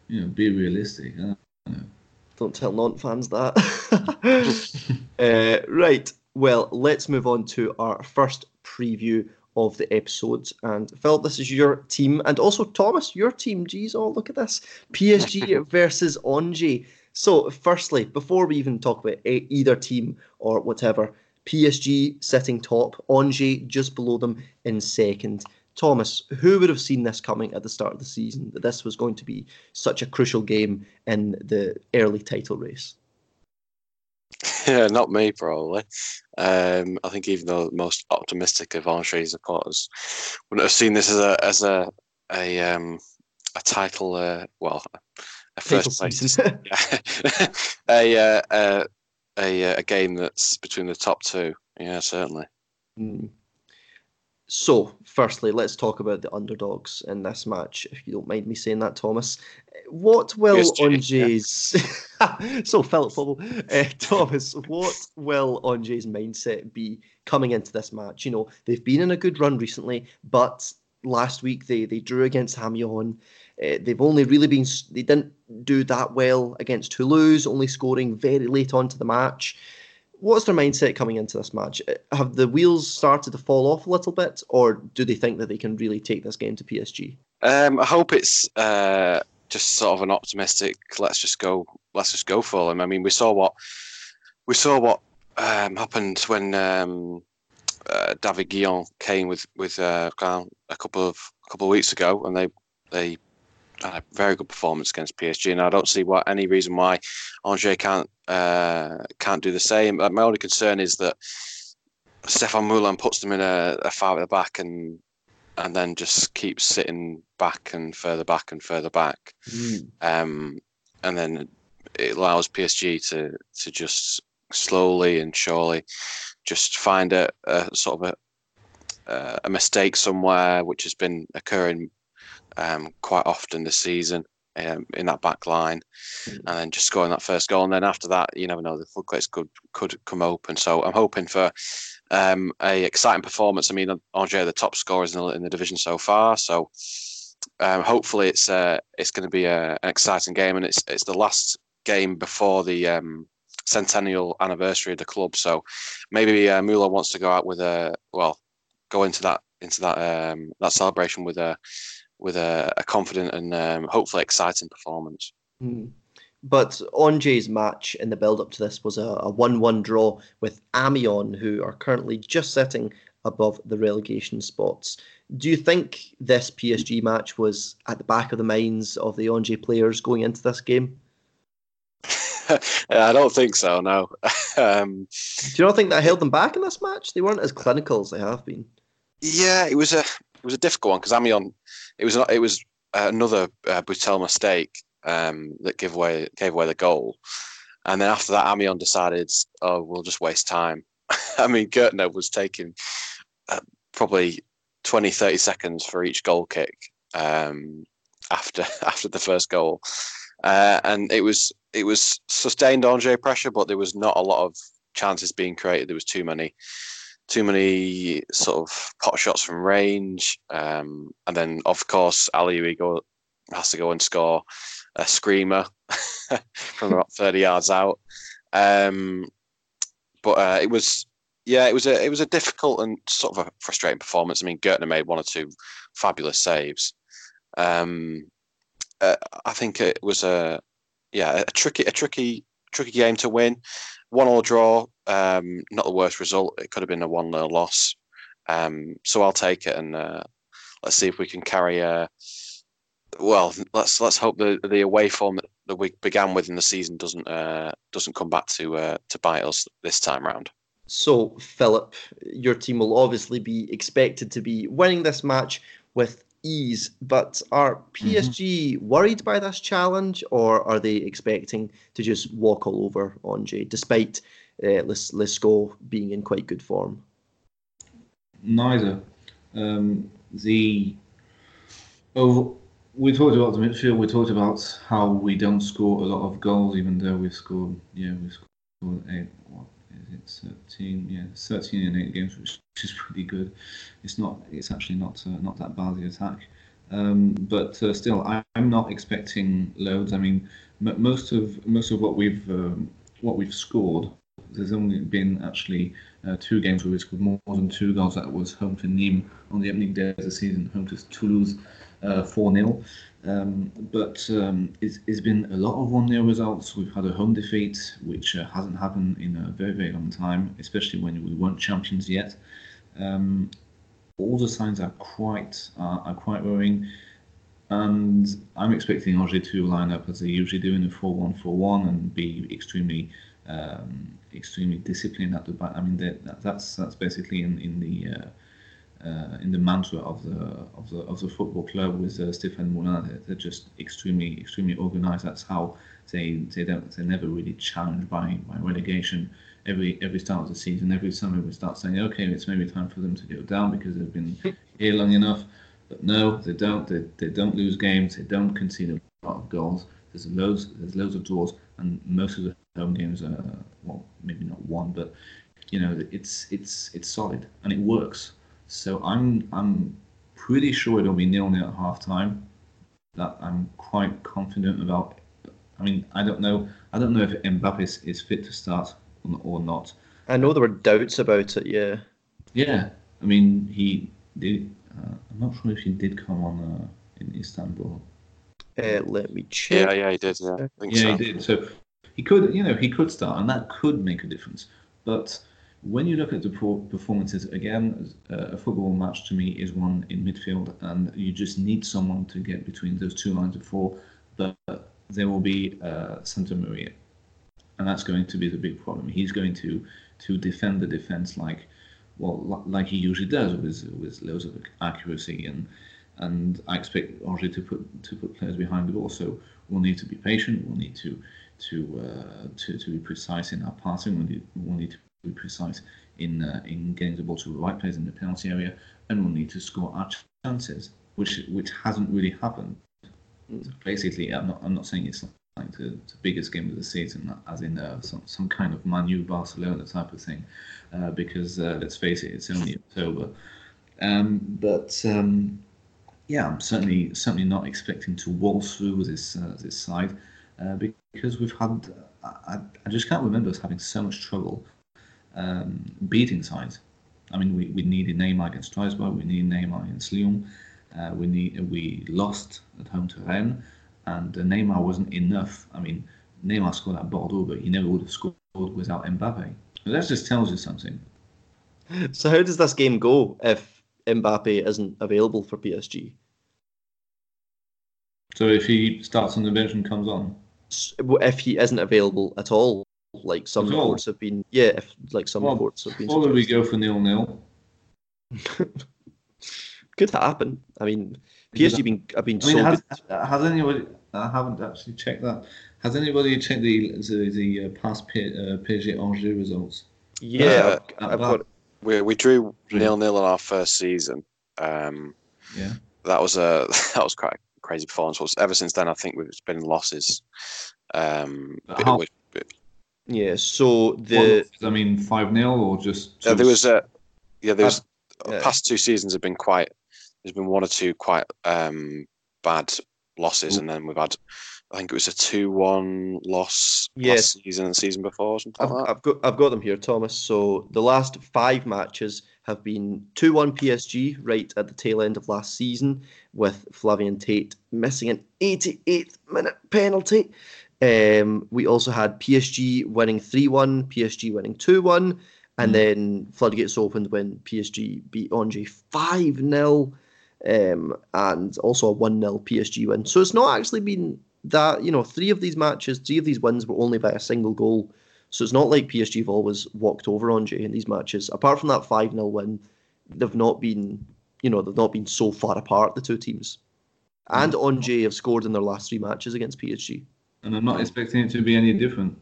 you know. Be realistic. I don't Don't tell non fans that. uh, right. Well, let's move on to our first preview of the episodes. And Phil, this is your team, and also Thomas, your team. Geez, oh look at this: PSG versus Angers. So, firstly, before we even talk about e- either team or whatever, PSG sitting top, Angers just below them in second. Thomas, who would have seen this coming at the start of the season that this was going to be such a crucial game in the early title race? Yeah, not me probably. Um, I think even the most optimistic of Angers supporters wouldn't have seen this as a as a a um a title. Uh, well, a first place. Yeah. a, uh, a uh, a game that's between the top two. Yeah, certainly. Hmm. So, firstly, let's talk about the underdogs in this match, if you don't mind me saying that, Thomas. What will yeah. So, Philip uh, Thomas, what will Angers' mindset be coming into this match? You know, they've been in a good run recently, but last week they, they drew against Amiens. Uh, they've only really been... They didn't do that well against Toulouse, only scoring very late on to the match what's their mindset coming into this match? Have the wheels started to fall off a little bit, or do they think that they can really take this game to PSG? Um, I hope it's uh, just sort of an optimistic. Let's just go. Let's just go for them. I mean, we saw what we saw what um, happened when um, uh, David Guion came with with uh, a couple of a couple of weeks ago, and they they a very good performance against PSG, and I don't see what any reason why Angers can't uh, can't do the same. My only concern is that Stéphane Moulin puts them in a, a five at the back and and then just keeps sitting back and further back and further back, mm. um, and then it allows PSG to to just slowly and surely just find a, a sort of a, a mistake somewhere which has been occurring um, quite often this season um, in that back line, mm. and then just scoring that first goal. And then after that, you never know, the floodgates could could come open. So I'm hoping for um, a exciting performance. I mean, Angers are the top scorers in the, in the division so far, so um, hopefully it's uh, it's going to be a, an exciting game, and it's it's the last game before the um, centennial anniversary of the club. So maybe uh, Moulin wants to go out with a well, go into that into that um, that celebration with a with a, a confident and um, hopefully exciting performance. Mm. But Angers' match in the build up to this was a, a 1 1 draw with Amiens, who are currently just sitting above the relegation spots. Do you think this PSG match was at the back of the minds of the Angers players going into this game? I don't think so. No. um, Do you not think that held them back in this match? They weren't as clinical as they have been. Yeah, it was a it was a difficult one because Amiens it was it was another uh, Butelle mistake um, that gave away gave away the goal, and then after that, Amiens decided, oh, we'll just waste time. I mean, Gurtner was taking uh, probably 20, 30 seconds for each goal kick um, after after the first goal, uh, and it was it was sustained Angers pressure, but there was not a lot of chances being created. There was too many too many sort of pot shots from range. Um, and then, of course, Ali has to go and score a screamer from about 30 yards out. Um, but uh, it was, yeah, it was a it was a difficult and sort of a frustrating performance. I mean, Gurtner made one or two fabulous saves. Um, uh, I think it was a yeah a tricky a tricky tricky game to win one all draw, um, not the worst result. It could have been a one nil loss. Um, so I'll take it, and uh, let's see if we can carry. Uh, well, let's let's hope the the away form that, we began with in the season doesn't uh, doesn't come back to uh, to bite us this time round. So, Philip, your team will obviously be expected to be winning this match with ease. But are PSG mm-hmm. worried by this challenge, or are they expecting to just walk all over Angers, despite uh, Lescaut being in quite good form? Neither. Um, the oh, we talked about the midfield. We talked about how we don't score a lot of goals, even though we've scored. Yeah, we've scored eight. What is it? Thirteen. Yeah, thirteen in eight games, which is pretty good it's not it's actually not uh, not that bad the attack. Um, but uh, still, I, am not expecting loads. I mean, m- most of most of what we've um, what we've scored, there's only been actually uh, two games where we scored more than two goals. That was home to Nîmes on the opening day of the season, home to Toulouse, uh, four 0 um, but um, it's, it's been a lot of 1 0 results. We've had a home defeat, which uh, hasn't happened in a very, very long time, especially when we weren't champions yet. Um, all the signs are quite uh, are quite worrying. And I'm expecting Angers to line up as they usually do in a 4-1-4-1 and be extremely um, extremely disciplined at the back. I mean, that, that's that's basically in in the uh, uh, in the mantra of the of the of the football club with uh, Stéphane Moulin. They're, they're, just extremely extremely organised. That's how they they don't they're never really challenged by by relegation every every start of the season, every summer we start saying, okay, it's maybe time for them to go down because they've been here long enough. But no, they don't. They, they don't lose games. They don't concede a lot of goals. There's loads. There's loads of draws, and most of the home games are well, maybe not one, but you know, it's it's it's solid and it works. So I'm I'm pretty sure it'll be nil nil at half time. That I'm quite confident about. I mean, I don't know. I don't know if Mbappe is, is fit to start or not. I know there were doubts about it. Yeah. Yeah, I mean, he did. Uh, I'm not sure if he did come on uh, in Istanbul. Uh, let me check. Yeah, yeah, he did. Yeah, I think Yeah, so. he did. So he could, you know, he could start, and that could make a difference. But when you look at the performances again, a football match to me is one in midfield, and you just need someone to get between those two lines of four. But there will be uh, Santamaria, and that's going to be the big problem. He's going to to defend the defense like well, like he usually does with with loads of accuracy and and I expect Angers to put to put players behind the ball. So we'll need to be patient. We'll need to to uh, to, to be precise in our passing. We'll need, we'll need to precise in uh, in getting the ball to the right players in the penalty area, and we'll need to score our chances, which which hasn't really happened. So basically, I'm not I'm not saying it's like the, the biggest game of the season, as in uh, some some kind of Manu Barcelona type of thing, uh, because uh, let's face it, it's only October. Um, but um, yeah, I'm certainly certainly not expecting to waltz through this uh, this side uh, because we've had I, I just can't remember us having so much trouble um, beating sides. I mean, we, we needed Neymar against Strasbourg, we needed Neymar against Lyon, uh, we need we lost at home to Rennes, and uh, Neymar wasn't enough. I mean, Neymar scored at Bordeaux, but he never would have scored without Mbappe. That just tells you something. So how does this game go if Mbappe isn't available for PSG? So if he starts on the bench and comes on, If he isn't available at all, like some At all? reports have been, yeah, if like some Well, reports have been. or do we go for nil nil? Could that happen. I mean, PSG been have been I mean, so has, good. has anybody? I haven't actually checked that. Has anybody checked the the, the uh, past P, uh, PSG Angers results? Yeah, Uh, I've, I've got. We we drew nil nil in our first season. Um, Yeah. that was a that was quite a crazy performance. Ever since then, I think we've been losses. Um, Uh, bit- how- which- Yeah, so What, the I mean, five 0 or just? uh, there was a yeah. There was yeah. past two seasons have been quite. There's been one or two quite um, bad losses, Ooh. and then we've had. I think it was a two-one loss Yes. last season and the season before, or something I've, like that. I've got I've got them here, Thomas. So the last five matches have been two one PSG right at the tail end of last season, with Flavien Tait missing an 88th minute penalty. Um, we also had PSG winning three one, PSG winning two one, and Mm. then floodgates opened when PSG beat Angers five 0 um, and also a one 0 PSG win. So it's not actually been that you know three of these matches, three of these wins were only by a single goal. So it's not like PSG have always walked over Angers in these matches. Apart from that 5 0 win, they've not been, you know, they've not been so far apart, the two teams. And Angers have scored in their last three matches against PSG. And I'm not expecting it to be any different.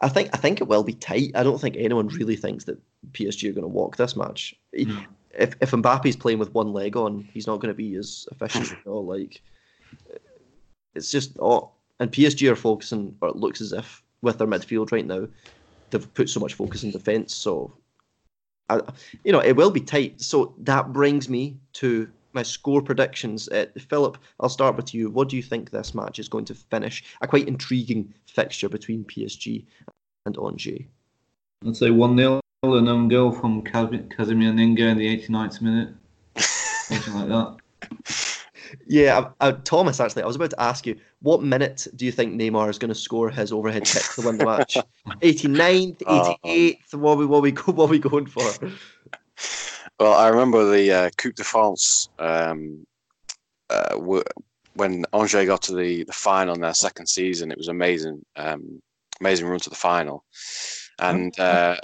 I think I think it will be tight. I don't think anyone really thinks that PSG are going to walk this match. No. If if Mbappe's playing with one leg on, he's not going to be as efficient. you know, like it's just oh, and PSG are focusing, or it looks as if with their midfield right now, they've put so much focus in defence. So, I, you know, it will be tight. So that brings me to my score predictions. Uh, Philip, I'll start with you. What do you think this match is going to finish? A quite intriguing fixture between PSG and Angers. I'd say one 0 an own goal from Casimir Ninga in the 89th minute, something like that. Yeah, I, I, Thomas. Actually, I was about to ask you, what minute do you think Neymar is going to score his overhead kick to win the match? 89th, Oh. 88th. What we what we go what we going for? Well, I remember the uh, Coupe de France um, uh, w- when Angers got to the, the final in their second season. It was amazing, um, amazing run to the final, and uh,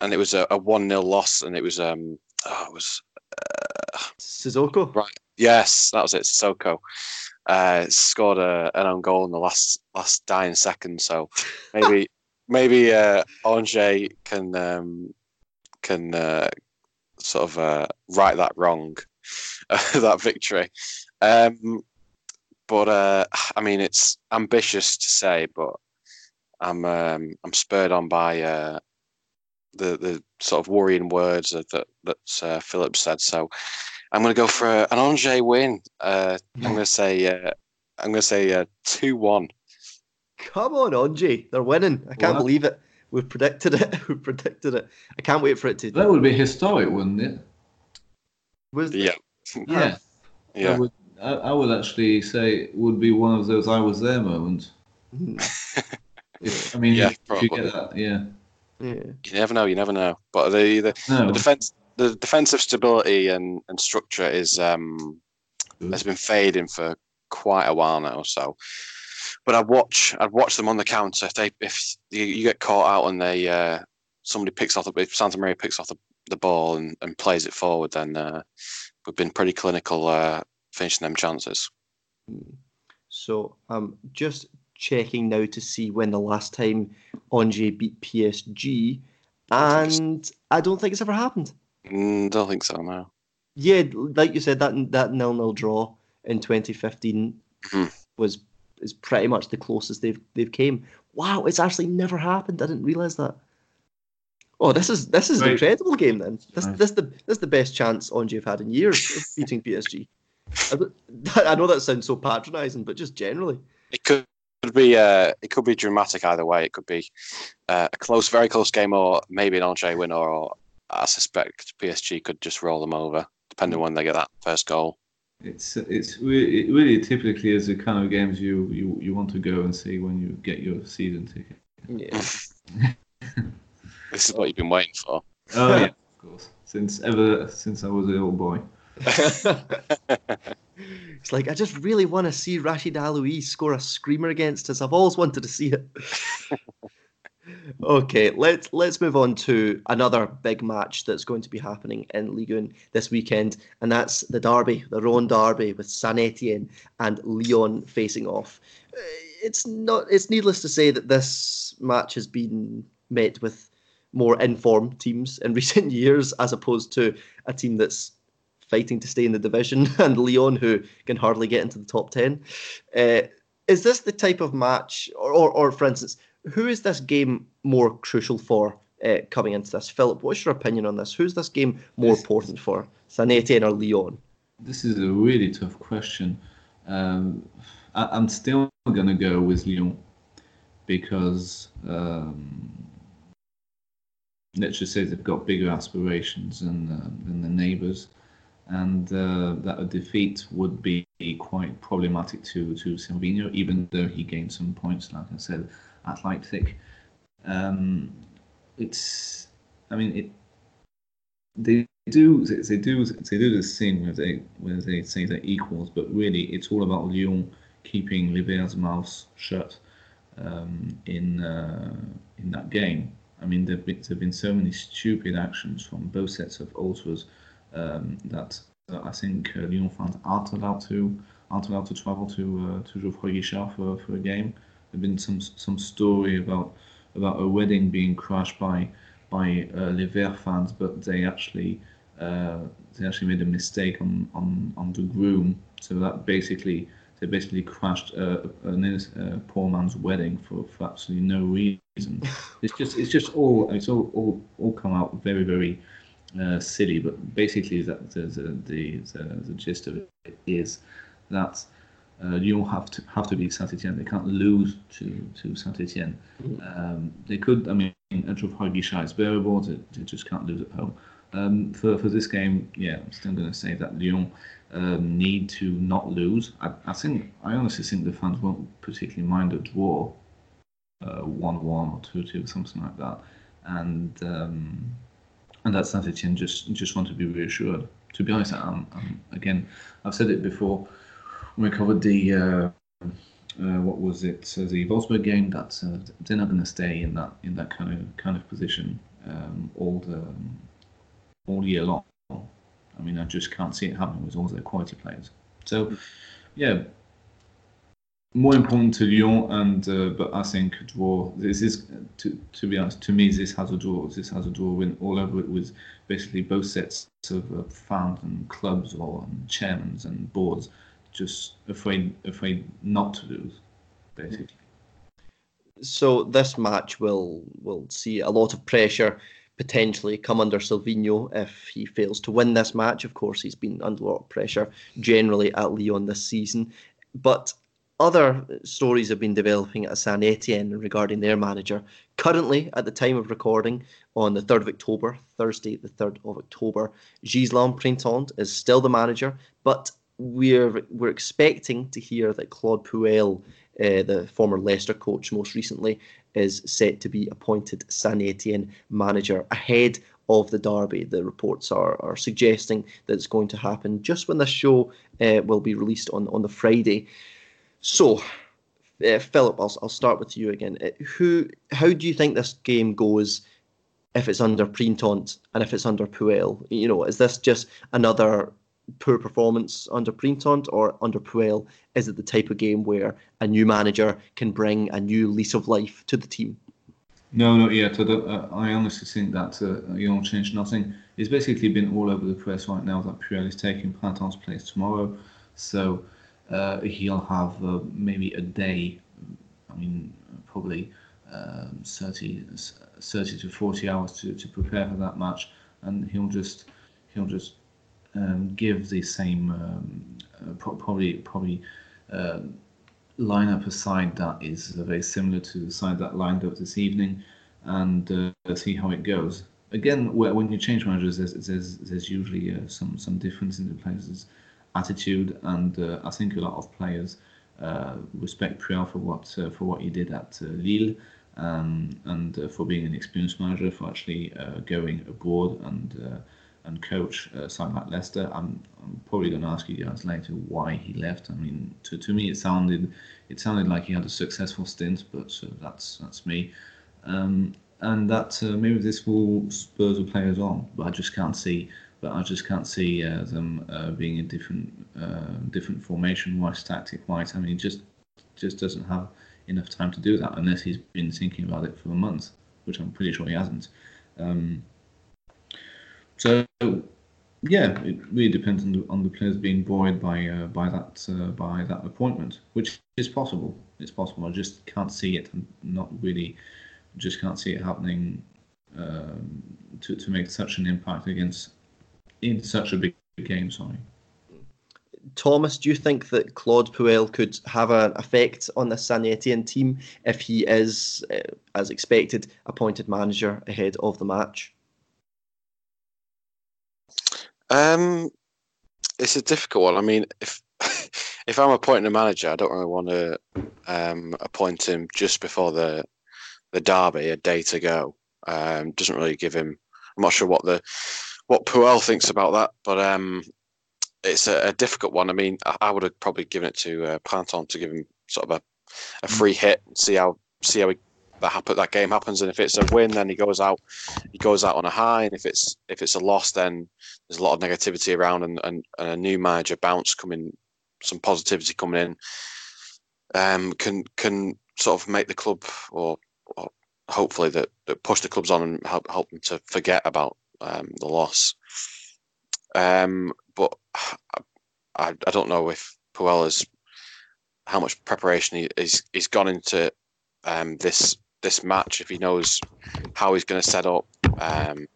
and it was a, a one 0 loss, and it was um, oh, it was Sissoko. Right. yes, that was it. Sissoko uh, scored a, an own goal in the last last dying second, so maybe maybe uh, Angers can um, can uh, sort of uh, right that wrong, that victory. Um, but uh, I mean, it's ambitious to say, but I'm um, I'm spurred on by uh, the the sort of worrying words that that, that uh, Philip said. So I'm going to go for a, an Angers win. Uh, I'm going to say uh, I'm going to say uh, two one. Come on, Ange. They're winning. I can't What? believe it. We've predicted it. We've predicted it. I can't wait for it to. That would be historic, wouldn't it? Was Yeah, Yeah. yeah. I would, I, I would actually say it would be one of those I was there moments. Hmm, If, I mean, Yeah, if you probably. get that, yeah. yeah. You never know. You never know. But the the, No, the defense, the defensive stability and, and structure is um has been fading for quite a while now. So, but I'd watch I'd watch them on the counter. If they if you, you get caught out and they uh, somebody picks off the if Santamaria picks off the, the ball and, and plays it forward, then uh, we've been pretty clinical uh, finishing them chances. So I'm just checking now to see when the last time Angers beat PSG, and I don't think it's ever happened. Mm, don't think so. No. Yeah, like you said, that that nil nil draw in 2015 Mhm. was is pretty much the closest they've they've came. Wow, it's actually never happened. I didn't realize that. Oh, this is this is an incredible game then. This Right. this the this is the best chance Angers have had in years of beating PSG. I, I know that sounds so patronising, but just generally. It could could be uh, it could be dramatic either way. It could be uh, a close, very close game, or maybe an Angers win, or, or I suspect PSG could just roll them over, depending on when they get that first goal. It's it's really, it really typically is the kind of games you, you, you want to go and see when you get your season ticket. Yeah. This is what you've been waiting for. Oh yeah, of course. Since ever since I was a little boy. it's like I just really want to see Rachid Alioui score a screamer against us. I've always wanted to see it. Okay, let's let's move on to another big match that's going to be happening in Ligue 1 this weekend, and that's the derby, the Rhone derby, with Saint Etienne and Lyon facing off. Uh, It's not. It's needless to say that this match has been met with more informed teams in recent years, as opposed to a team that's fighting to stay in the division and Lyon, who can hardly get into the top 10. Uh, is this the type of match, or, or, or for instance, who is this game more crucial for uh, coming into this? Philip, what's your opinion on this? Who's this game more This- important for? Saint Etienne or Lyon? This is a really tough question. Um, I, I'm still going to go with Lyon because um, let's just say they've got bigger aspirations than, uh, than the neighbours, and uh, that a defeat would be quite problematic to to Sylvinho, even though he gained some points, like I said, at Leipzig. Um, it's, I mean, it they do they, do they do this thing where they where they say they're equals, but really it's all about Lyon keeping Liber's mouth shut um, in uh, in that game. I mean, there've been, there've been so many stupid actions from both sets of ultras um, that I think uh, Lyon fans aren't allowed to aren't allowed to travel to uh, to Geoffroy Guichard for, for a game. There've been some some story about about a wedding being crashed by by uh, Les Verts fans, but they actually uh, they actually made a mistake on, on, on the groom. So that basically they basically crashed uh, an innocent, uh, poor man's wedding for, for absolutely no reason. it's just it's just all it's all all, all come out very very uh, silly. But basically that the the, the the the gist of it is that. Uh, Lyon have to have to beat Saint Etienne. They can't lose to to Saint Etienne. Um, they could. I mean, Guichard is bearable. They, they just can't lose at home. Um, for for this game, yeah, I'm still going to say that Lyon um, need to not lose. I, I think I honestly think the fans won't particularly mind a draw, uh, one-one or two-two, something like that, and um, and that Saint Etienne just just want to be reassured. To be honest, I'm, I'm again, I've said it before when we covered the. Uh, uh, what was it? Uh, the Wolfsburg game. That uh, they're not going to stay in that in that kind of kind of position um, all the all year long. I mean, I just can't see it happening with all their quality players. So, yeah, more important to Lyon, and uh, but I think draw. This is to to be honest, to me, this has a draw. This has a draw win all over it with basically both sets of uh, fans and clubs or um, chairmen and boards just afraid afraid not to lose, basically. So this match will will see a lot of pressure potentially come under Sylvinho if he fails to win this match. Of course, he's been under a lot of pressure generally at Lyon this season. But other stories have been developing at Saint Etienne regarding their manager. Currently, at the time of recording, on the 3rd of October, Thursday, the 3rd of October, Ghislain Printemps is still the manager, but we're we're expecting to hear that Claude Puel, uh, the former Leicester coach, most recently, is set to be appointed Saint Etienne manager ahead of the derby. The reports are are suggesting that it's going to happen just when the show uh, will be released on on the Friday. So, uh, Philip, I'll, I'll start with you again. Uh, who, how do you think this game goes if it's under Printemps and if it's under Puel? You know, is this just another poor performance under Printemps or under Puel? Is it the type of game where a new manager can bring a new lease of life to the team? No, not yet. I, uh, I honestly think that uh, you don't change nothing. It's basically been all over the press right now that Puel is taking Printemps' place tomorrow. So uh, he'll have uh, maybe a day, I mean, probably um, 30, 30 to 40 hours to, to prepare for that match, and he'll just he'll just um, give the same um, uh, probably probably uh, line up a side that is very similar to the side that lined up this evening, and uh, see how it goes. Again, when you change managers, there's there's, there's usually uh, some some difference in the players' attitude, and uh, I think a lot of players uh, respect Puel for what for what he did at Lille um, and uh, for being an experienced manager, for actually uh, going abroad and uh, and coach uh, something like Leicester. I'm, I'm probably going to ask you guys later why he left. I mean, to, to me, it sounded it sounded like he had a successful stint, but uh, that's that's me. Um, and that uh, maybe this will spur the players on, but I just can't see. But I just can't see uh, them uh, being a different different formation wise, tactic wise. I mean, just just doesn't have enough time to do that unless he's been thinking about it for a month, which I'm pretty sure he hasn't. Um, so yeah, it really depends on the, on the players being buoyed by uh, by that uh, by that appointment, which is possible. It's possible. I just can't see it. I'm not really, just can't see it happening um, to to make such an impact against in such a big game. Sorry. Thomas, do you think that Claude Puel could have an effect on the Saint Etienne team if he is, uh, as expected, appointed manager ahead of the match? Um, it's a difficult one. I mean, if if I'm appointing a manager, I don't really want to um, appoint him just before the the derby, a day to go. Um, doesn't really give him. I'm not sure what the what Puel thinks about that, but um, it's a, a, difficult one. I mean, I, I, would have probably given it to uh, Printemps to give him sort of a, a free hit and see how see how he, that happen, that game happens. And if it's a win, then he goes out he goes out on a high. And if it's if it's a loss, then there's a lot of negativity around and, and, and a new manager bounce coming, some positivity coming in, um, can can sort of make the club or, or hopefully that, that push the clubs on and help help them to forget about um, the loss. Um, but I, I don't know if Puel has how much preparation he, he's he's gone into um, this this match. If he knows how he's going to set up, um,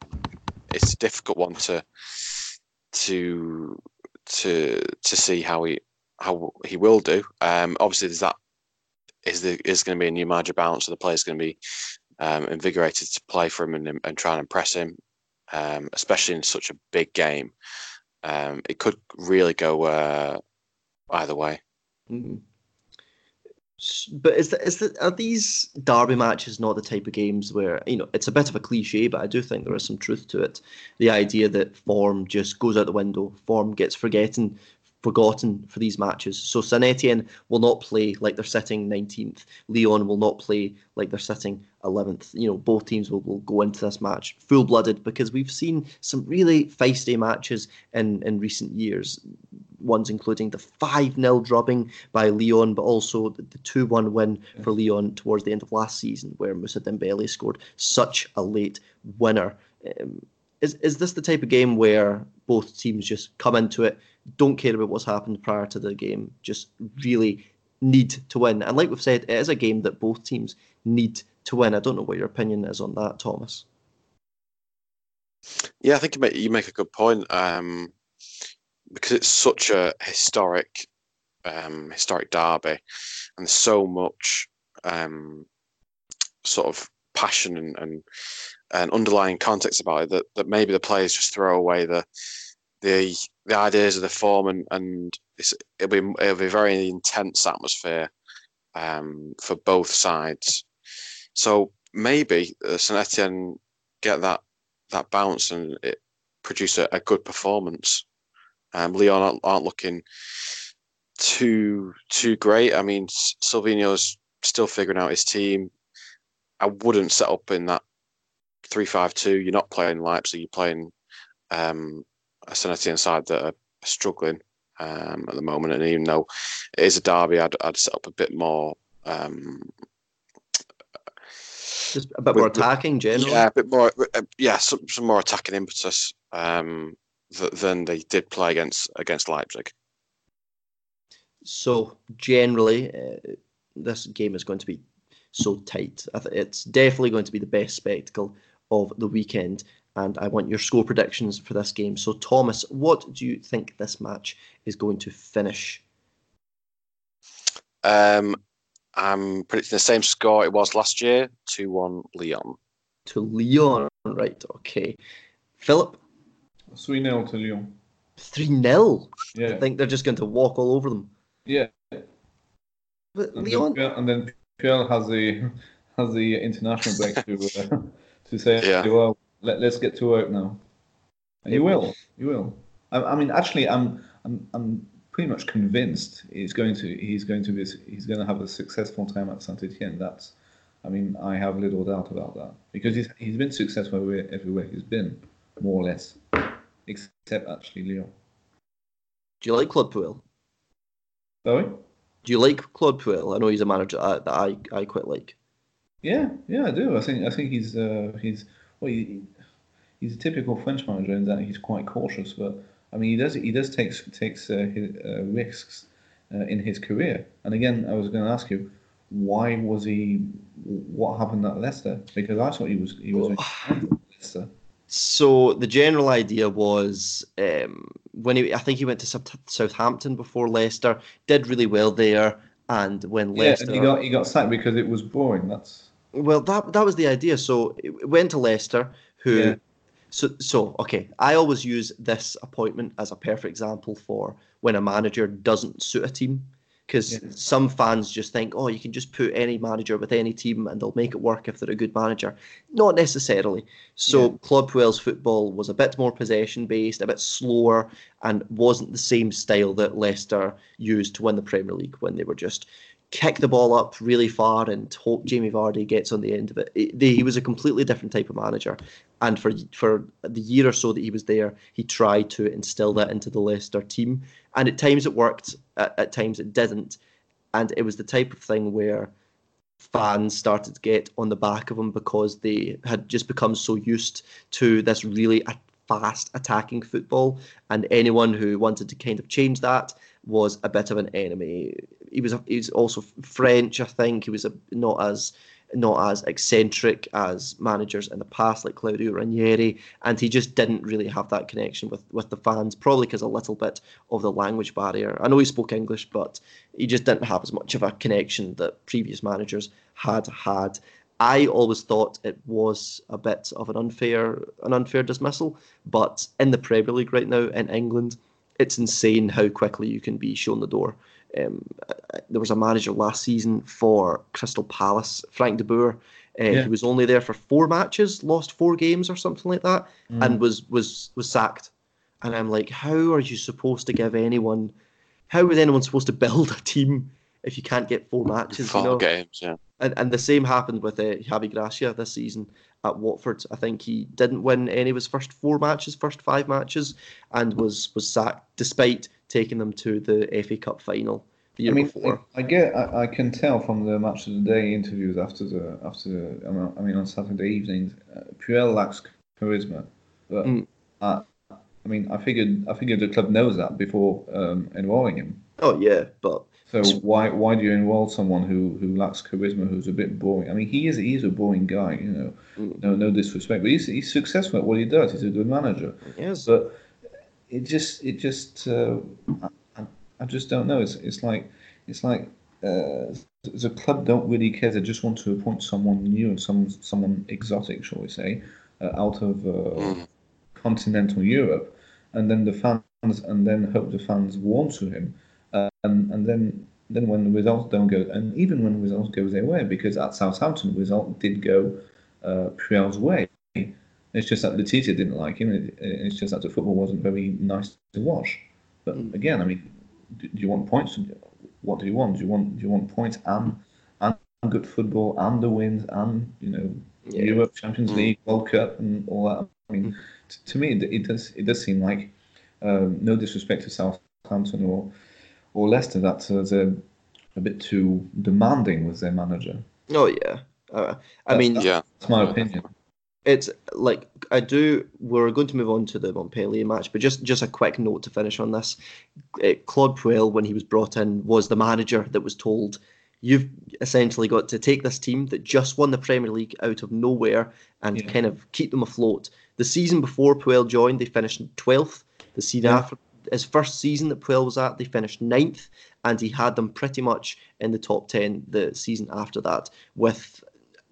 it's a difficult one to to to to see how he how he will do. Um, obviously, there's that is the is going to be a new manager bounce, so the player's going to be um, invigorated to play for him and, and try and impress him, um, especially in such a big game um, it could really go uh, either way. Mm. But is the, is the, are these derby matches not the type of games where you know it's a bit of a cliche, but I do think there is some truth to it. The idea that form just goes out the window, form gets forgotten forgotten for these matches. So Saint Etienne will not play like they're sitting 19th. Lyon will not play like they're sitting 11th. You know, both teams will, will go into this match full blooded because we've seen some really feisty matches in, in recent years. Ones including the 5 0 drubbing by Lyon, but also the 2 1 win for Lyon towards the end of last season, where Moussa Dembele scored such a late winner. Um, is, is this the type of game where both teams just come into it, don't care about what's happened prior to the game, just really need to win. And like we've said, it is a game that both teams need to win. I don't know what your opinion is on that, Thomas. Yeah, I think you make, you make a good point um, because it's such a historic um, historic derby, and so much um, sort of passion and, and and underlying context about it that, that maybe the players just throw away the the the ideas of the form and and it'll be it'll be a very intense atmosphere um, for both sides. So maybe uh, Saint Etienne get that that bounce and it produce a, a good performance. Um, Lyon aren't, aren't, looking too too great. I mean, Sylvinho's still figuring out his team. I wouldn't set up in that three five two. You're not playing Leipzig. You're playing um, a Saint side that are struggling um, at the moment. And even though it is a derby, I'd, I'd set up a bit more. Um, just a bit with, more attacking, generally. Yeah, a bit more. Uh, yeah, some, some more attacking impetus um, th- than they did play against against Leipzig. So generally, uh, this game is going to be so tight. It's definitely going to be the best spectacle of the weekend and I want your score predictions for this game. So, Thomas, what do you think this match is going to finish? Um, I'm predicting the same score it was last year 2 1 Lyon. To Lyon, right, okay. Philip? 3 0 to Lyon. 3 0? Yeah. I think they're just going to walk all over them. Yeah. But and Lyon. Then, and then Pierre has the has the international break to, uh, to say, yeah. well, let, us get to work now. And you will. You will. I, I, mean, actually, I'm, I'm, I'm pretty much convinced he's going to, he's going to be, he's going to have a successful time at Saint Etienne. That's, I mean, I have little doubt about that because he's, he's been successful everywhere, everywhere he's been, more or less, except actually Lyon. Do you like Claude Puel? Sorry. Do you like Claude Puel? I know he's a manager that I, I quite like. Yeah, yeah, I do. I think I think he's uh, he's well, he, he's a typical French manager in that he's quite cautious, but I mean, he does he does takes takes uh, his, uh, risks uh, in his career. And again, I was going to ask you, why was he? What happened at Leicester? Because I thought he was he was Leicester. So the general idea was um, when he, I think he went to Southampton before Leicester, did really well there, and when Leicester, yeah, he got he got sacked because it was boring. That's well, that that was the idea. So it went to Leicester, who. Yeah. So, so okay. I always use this appointment as a perfect example for when a manager doesn't suit a team, because yeah. some fans just think, oh, you can just put any manager with any team and they'll make it work if they're a good manager. Not necessarily. So yeah. Claude Puel's football was a bit more possession based, a bit slower, and wasn't the same style that Leicester used to win the Premier League when they were just kick the ball up really far and hope Jamie Vardy gets on the end of it. He was a completely different type of manager, and for for the year or so that he was there, he tried to instill that into the Leicester team, and at times it worked, at, at times it didn't, and it was the type of thing where fans started to get on the back of him because they had just become so used to this really fast attacking football, and anyone who wanted to kind of change that was a bit of an enemy. He was he was also French, I think. He was a, not as not as eccentric as managers in the past, like Claudio Ranieri, and he just didn't really have that connection with, with the fans, probably because a little bit of the language barrier. I know he spoke English, but he just didn't have as much of a connection that previous managers had had. I always thought it was a bit of an unfair an unfair dismissal, but in the Premier League right now in England, it's insane how quickly you can be shown the door. Um, there was a manager last season for Crystal Palace, Frank de Boer. Uh, yeah. He was only there for four matches, lost four games or something like that, mm. and was was was sacked. And I'm like, how are you supposed to give anyone? How is anyone supposed to build a team if you can't get four matches? Four you know? games, yeah. And and the same happened with uh, Javi Gracia this season at Watford. I think he didn't win any of his first four matches, first five matches, and was was sacked despite taking them to the FA Cup final the year I mean, before. I, get, I, I, can tell from the match of the day interviews after the after the, I mean on Saturday evenings, uh, Puel lacks charisma, but mm. I, I mean I figured I figured the club knows that before um, enrolling him. Oh yeah, but so why why do you enroll someone who, who lacks charisma, who's a bit boring? I mean, he is he's a boring guy, you know. Mm. No no disrespect, but he's he's successful at what he does. He's a good manager. Yes. But it just it just uh, I, I just don't know. It's it's like it's like uh, the club don't really care. They just want to appoint someone new and some someone exotic, shall we say, uh, out of uh, Mm. continental Europe, and then the fans and then hope the fans warm to him, and and then then when the results don't go, and even when the results go their way, because at Southampton the result did go uh, Puel's way. It's just that Letitia didn't like him. It, it's just that the football wasn't very nice to watch. But Mm. again, I mean, do, do you want points? What do you want? Do you want do you want points and and good football and the wins and you know Yeah. Europe, Champions Mm. League, World Cup, and all that? I mean, t- to me, it, it does it does seem like um, no disrespect to Southampton or or Leicester that uh, they're a bit too demanding with their manager. Oh yeah. Uh, I That's- mean, that's- Yeah. That's my opinion. it's like I do. We're going to move on to the Montpellier match, but just just a quick note to finish on this. Uh, Claude Puel, when he was brought in, was the manager that was told, "You've essentially got to take this team that just won the Premier League out of nowhere and Yeah. kind of keep them afloat." The season before Puel joined, they finished twelfth. The season Yeah. after his first season that Puel was at, they finished ninth, and he had them pretty much in the top ten the season after that with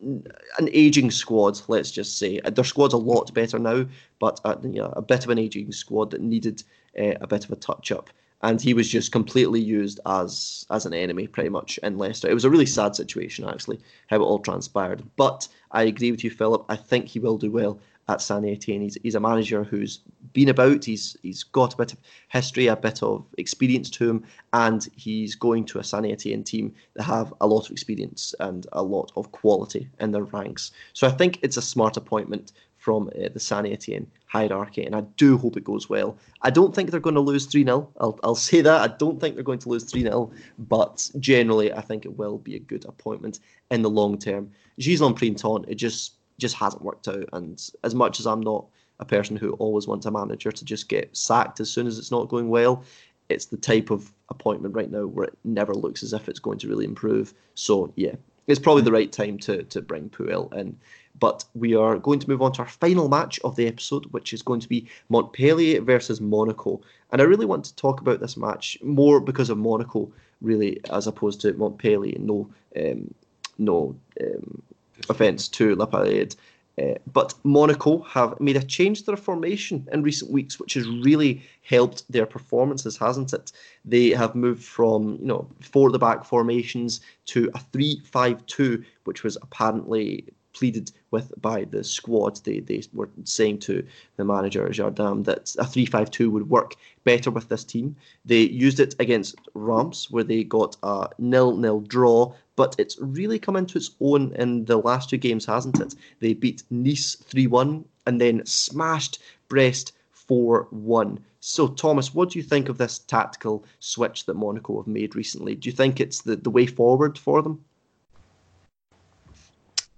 an aging squad, let's just say. Their squad's a lot better now, but uh, you know, a bit of an aging squad that needed uh, a bit of a touch up. And he was just completely used as as an enemy, pretty much in Leicester. It was a really sad situation, actually, how it all transpired. But I agree with you, Philip. I think he will do well at Saint Etienne. He's, he's a manager who's been about. He's he's got a bit of history, a bit of experience to him, and he's going to a Saint Etienne team that have a lot of experience and a lot of quality in their ranks. So I think it's a smart appointment from uh, the Saint Etienne hierarchy, and I do hope it goes well. I don't think they're going to lose 3 0. I'll, I'll say that. I don't think they're going to lose 3 0, but generally, I think it will be a good appointment in the long term. Ghislain Printemps, it just just hasn't worked out, and as much as I'm not a person who always wants a manager to just get sacked as soon as it's not going well, it's the type of appointment right now where it never looks as if it's going to really improve. So yeah, it's probably the right time to to bring Puel in. But we are going to move on to our final match of the episode, which is going to be Montpellier versus Monaco. And I really want to talk about this match more because of Monaco, really, as opposed to Montpellier. No, um, no um, offence to La Paillade. Uh, but Monaco have made a change to their formation in recent weeks, which has really helped their performances, hasn't it? They have moved from you know four at the back formations to a three-five-two, which was apparently pleaded with by the squad. They they were saying to the manager Jardim that a three-five-two would work better with this team. They used it against Reims, where they got a nil-nil draw, but it's really come into its own in the last two games, hasn't it? They beat Nice 3 1 and then smashed Brest 4 1. So, Thomas, what do you think of this tactical switch that Monaco have made recently? Do you think it's the, the way forward for them?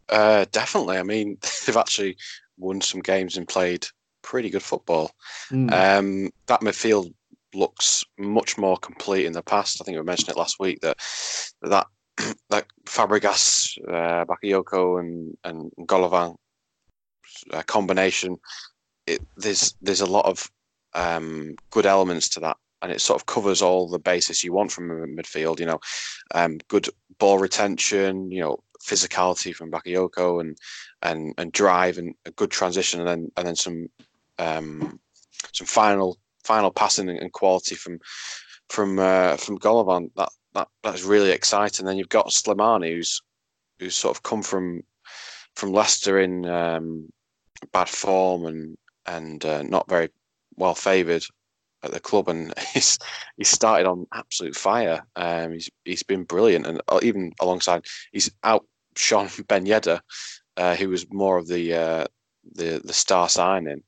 Uh, definitely. I mean, they've actually won some games and played pretty good football. Mm. Um, that midfield looks much more complete in the past. I think we mentioned it last week that that that Fabregas, uh, Bakayoko, and and Golovin uh, combination. It, there's there's a lot of um, good elements to that, and it sort of covers all the bases you want from a midfield. You know, um, good ball retention. You know, physicality from Bakayoko, and and and drive, and a good transition, and then and then some um, some final final passing and quality from from uh, from Golovin. That that that's really exciting. Then you've got Slimani, who's who's sort of come from from Leicester in um, bad form and and uh, not very well favoured at the club, and he's he started on absolute fire. Um, he's he's been brilliant, and uh, even alongside he's outshone Ben Yedder, uh, who was more of the uh, the the star signing.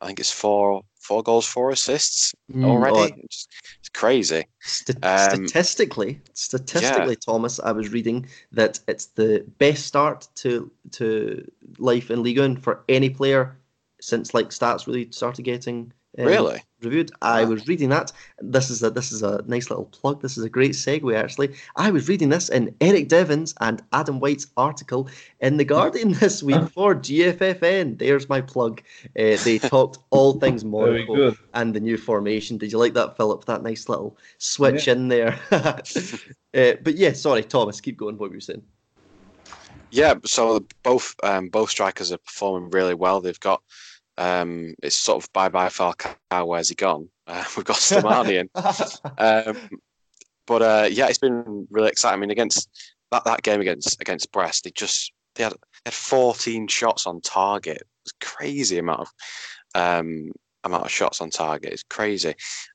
I think it's four four goals, four assists Mm, already. oh, It's, it's crazy. St- Um, statistically, statistically, Thomas, I was reading that it's the best start to to life in Ligue 1 for any player since like stats really started getting. um, Really? Reviewed. I was reading that. This is a this is a nice little plug. This is a great segue actually. I was reading this in Eric Devons and Adam White's article in the Guardian this week for GFFN. There's my plug. Uh, they talked all things Monaco and the new formation. Did you like that, Philip? That nice little switch yeah. in there. uh, but yeah, sorry, Thomas. Keep going. What were you saying? Yeah, so both um, both strikers are performing really well. They've got um, it's sort of bye bye Falcao. Where's he gone? Uh, we've got Slimani in. um, but uh, yeah, it's been really exciting. I mean, against that, that game against against Brest, they just they had, they had 14 shots on target. It's crazy amount of um, amount of shots on target. It's crazy.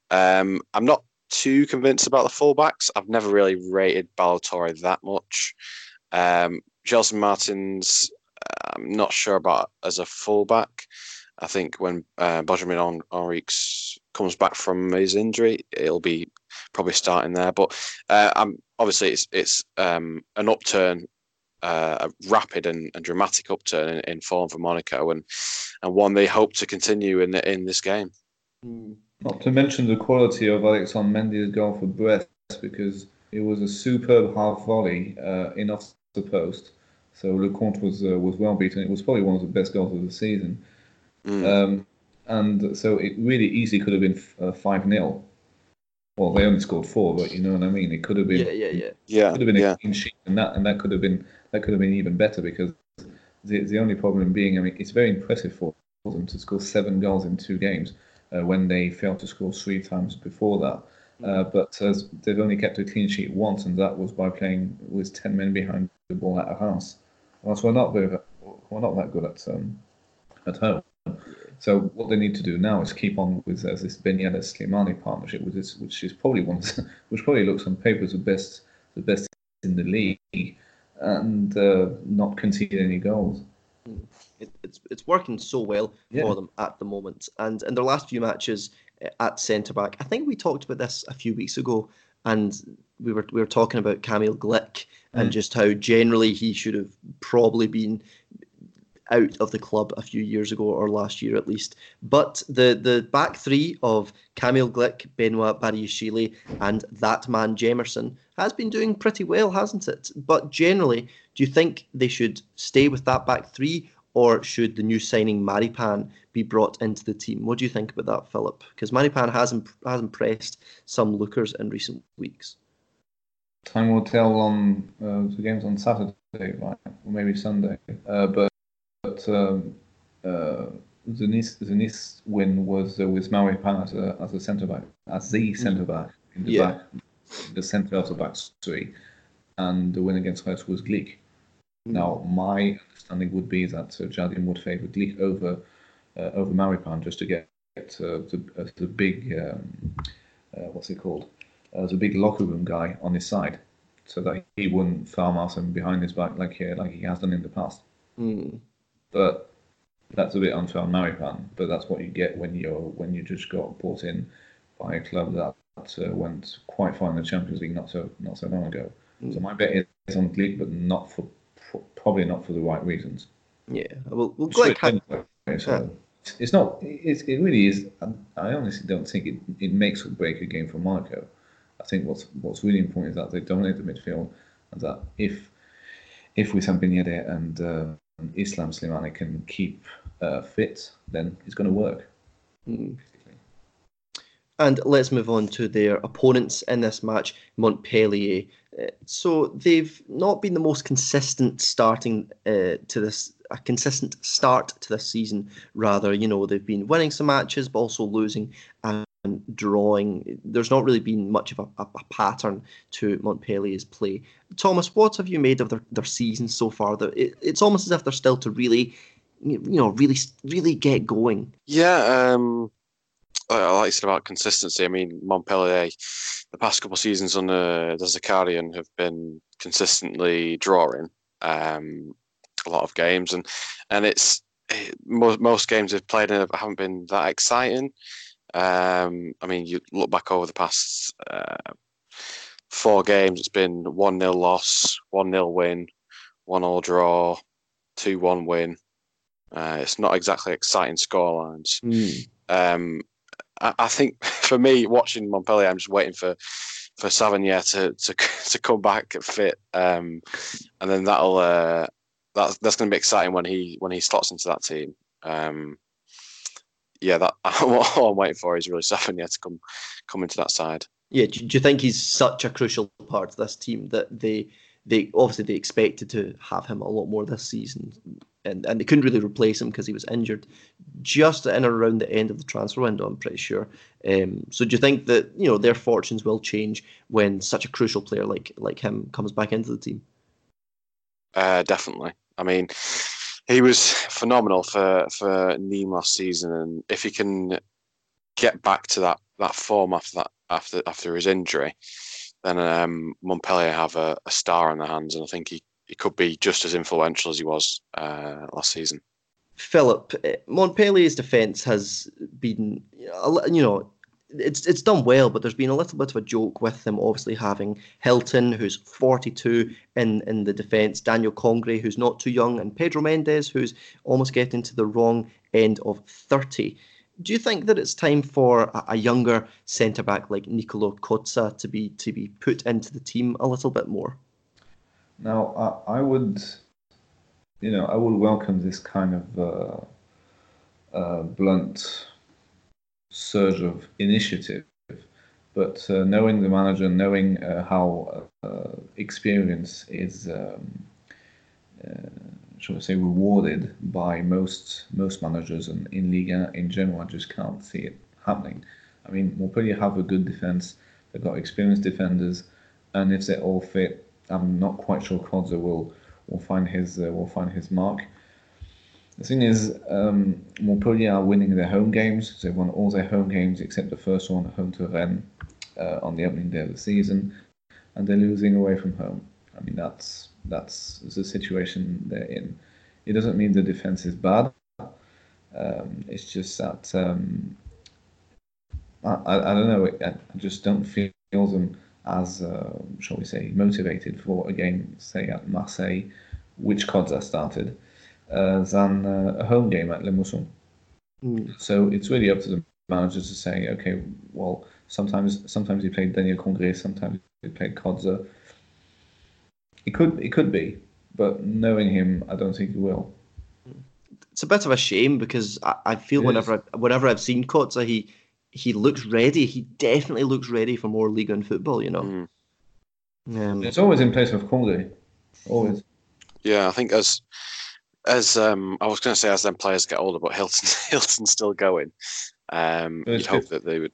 Um, I'm not too convinced about the fullbacks. I've never really rated Ballo-Touré that much. Um, Gelson Martins, I'm not sure about as a fullback. I think when uh, Benjamin Henriques comes back from his injury, it'll be probably starting there. But uh, I'm obviously it's it's um, an upturn, uh, a rapid and, and dramatic upturn in, in, form for Monaco, and and one they hope to continue in in this game. Hmm. Not to mention the quality of Alexandre Mendy's goal for Brest, because it was a superb half volley uh, in off the post. So Lecomte was uh, was well beaten. It was probably one of the best goals of the season. Mm. Um, and so it really easily could have been uh, five 0 Well, they only scored four, but you know what I mean. It could have been. Yeah, yeah, yeah. Yeah, could have been yeah. a clean sheet, and that and that could have been that could have been even better because the the only problem being, I mean, it's very impressive for them to score seven goals in two games uh, when they failed to score three times before that. Uh, but uh, they've only kept a clean sheet once, and that was by playing with ten men behind the ball at a house. Whilst we're not very, we're not that good at um, at home, so what they need to do now is keep on with uh, this Ben Yedder Slimani partnership, with this, which is probably one, which probably looks on paper as the best, the best in the league, and uh, not concede any goals. It, it's it's working so well yeah. for them at the moment, and in their last few matches uh, at centre back, I think we talked about this a few weeks ago, and we were we were talking about Kamil Glik mm. and just how generally he should have probably been out of the club a few years ago or last year at least. But the the back three of Kamil Glik, Benoit Badiashile, and that man Jemerson has been doing pretty well, hasn't it? But generally, do you think they should stay with that back three, or should the new signing Maripan be brought into the team? What do you think about that, Philip? Because Maripan has imp- has impressed some lookers in recent weeks. Time will tell on uh, the games on Saturday, right? Or maybe Sunday. Uh, but but um, uh, the Nice the Nice win was uh, with Maripan as a as a centre back, as the mm. centre back in the yeah. back, the centre of the back three, and the win against Brest was Glik. Mm. Now, my understanding would be that uh, Jardim would favour Glik over uh, over Maripan just to get uh, the uh, the big um, uh, what's it called uh, the big locker room guy on his side, so that he wouldn't farm out him behind his back like he, like he has done in the past. Mm. But that's a bit unfair on Maripan. But that's what you get when you're when you just got bought in by a club that uh, went quite far in the Champions League not so not so long ago. Mm. So my bet is on Glik, but not for probably not for the right reasons. Yeah, well, well had, so it's not. It's, it really is. I honestly don't think it, it makes or break a game for Monaco. I think what's what's really important is that they dominate the midfield, and that if if with Yedder and uh, Islam Slimani can keep uh, fit, then it's going to work. Mm. And let's move on to their opponents in this match, Montpellier. Uh, so they've not been the most consistent starting uh, to this, a consistent start to this season. Rather, you know, they've been winning some matches, but also losing and drawing. There's not really been much of a, a, a, pattern to Montpellier's play. Thomas, what have you made of their, their season so far? It, it's almost as if they're still to really, you know, really, really get going. Yeah, um, I like said about consistency. I mean, Montpellier, the past couple of seasons under Der Zakarian have been consistently drawing um, a lot of games, and and it's most, most games they've played haven't been that exciting. Um, I mean, you look back over the past uh, four games, it's been 1 0 loss, 1 0 win, 1 all draw, 2 1 win. Uh, it's not exactly exciting scorelines. Mm. Um, I, I think for me, watching Montpellier, I'm just waiting for for Savanier to to to come back fit, um, and then that'll uh, that's that's going to be exciting when he when he slots into that team. Um, yeah, that what I'm waiting for is really Savanier to come come into that side. Yeah, do, do you think he's such a crucial part of this team that they they obviously they expected to have him a lot more this season, and and they couldn't really replace him because he was injured, just in or around the end of the transfer window. I'm pretty sure. Um, so do you think that you know their fortunes will change when such a crucial player like like him comes back into the team? Uh, definitely. I mean, he was phenomenal for for Nîmes last season, and if he can get back to that that form after that after after his injury, then um, Montpellier have a, a, star on their hands, and I think he, he could be just as influential as he was uh, last season. Philip, eh, Montpellier's defence has been, you know, it's it's done well, but there's been a little bit of a joke with them obviously having Hilton, who's 42 in in the defence, Daniel Congré, who's not too young, and Pedro Mendes, who's almost getting to the wrong end of 30 do you think that it's time for a, younger centre back like Nicolo Cozza to be to be put into the team a little bit more? Now, I, I would, you know, I would welcome this kind of uh, uh, blunt surge of initiative, but uh, knowing the manager, knowing uh, how uh, experience is. Um, uh, shall we say, rewarded by most most managers and in Liga in general. I just can't see it happening. I mean, Montpellier have a good defense. They've got experienced defenders, and if they're all fit, I'm not quite sure Cozza will will find his uh, will find his mark. The thing is, um, Montpellier are winning their home games. They've won all their home games except the first one, home to Rennes, uh, on the opening day of the season, and they're losing away from home. I mean, that's that's the situation they're in. It doesn't mean the defense is bad. Um, it's just that um, I, I, don't know. I, just don't feel them as, uh, shall we say, motivated for a game, say at Marseille, which Cozza started, uh, than uh, a home game at Le Mosson. Mm. So it's really up to the managers to say, okay, well, sometimes sometimes he played Daniel Congré, sometimes he played Cozza it could it could be, but knowing him, I don't think he will. It's a bit of a shame because I, I feel it whenever I, whenever I've seen Cozza, he he looks ready. He definitely looks ready for more league and football. You know, mm. um, it's always in place of Congré, always. Yeah, I think as as um, I was going to say, as them players get older, but Hilton Hilton's still going. Um, you'd hope that they would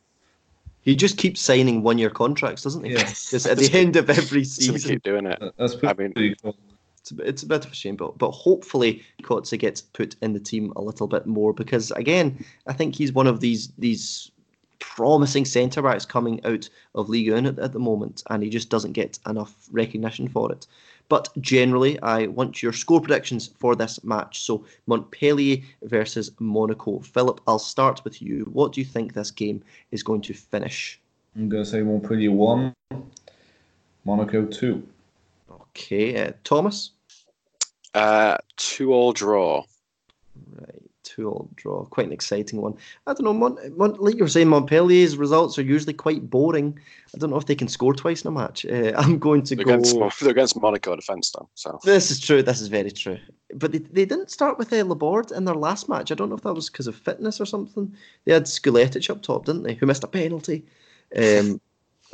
he just keeps signing one year contracts, doesn't he? Yeah. Just at the end of every season. keep doing it. That's pretty I mean, cool. It's a, it's a bit of a shame, but but hopefully Cozza gets put in the team a little bit more because again, I think he's one of these these promising centre backs coming out of Ligue 1 at, at the moment, and he just doesn't get enough recognition for it. But generally, I want your score predictions for this match. So Montpellier versus Monaco. Philip, I'll start with you. What do you think this game is going to finish? I'm going to say Montpellier 1, Monaco 2. Okay, uh, Thomas? Uh, 2 all draw. Right two-all draw. Quite an exciting one. I don't know. Mon- Mon- like you were saying, Montpellier's results are usually quite boring. I don't know if they can score twice in a match. Uh, I'm going to they're go. Against, they're against Monaco defence, though. So this is true. This is very true. But they, they didn't start with uh, Laborde in their last match. I don't know if that was because of fitness or something. They had Skuletic up top, didn't they? Who missed a penalty. Um,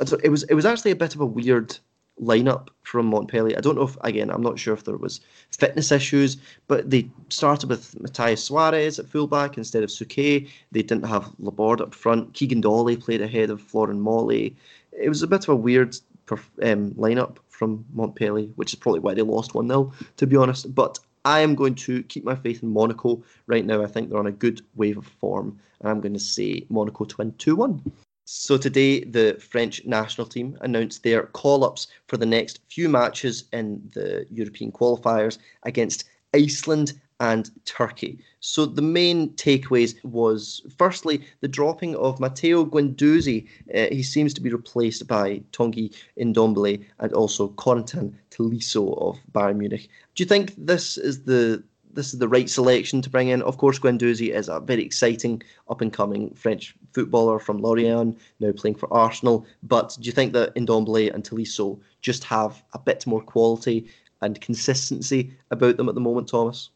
it was it was actually a bit of a weird lineup from Montpellier. I don't know if again I'm not sure if there was fitness issues, but they started with Matthias Suarez at fullback instead of Souquet. They didn't have Laborde up front. Keagan Dolly played ahead of Florent Mollet. It was a bit of a weird um, lineup from Montpellier, which is probably why they lost 1 0, to be honest. But I am going to keep my faith in Monaco right now. I think they're on a good wave of form, and I'm going to say Monaco to win 2 1. So today, the French national team announced their call-ups for the next few matches in the European qualifiers against Iceland and Turkey. So the main takeaways was firstly the dropping of Matteo Guendouzi. Uh, he seems to be replaced by Tanguy Ndombele and also Corentin Tolisso of Bayern Munich. Do you think this is the this is the right selection to bring in? Of course, Guendouzi is a very exciting up and coming French footballer from Lorient, now playing for Arsenal. But do you think that Ndombele and Tolisso just have a bit more quality and consistency about them at the moment, Thomas?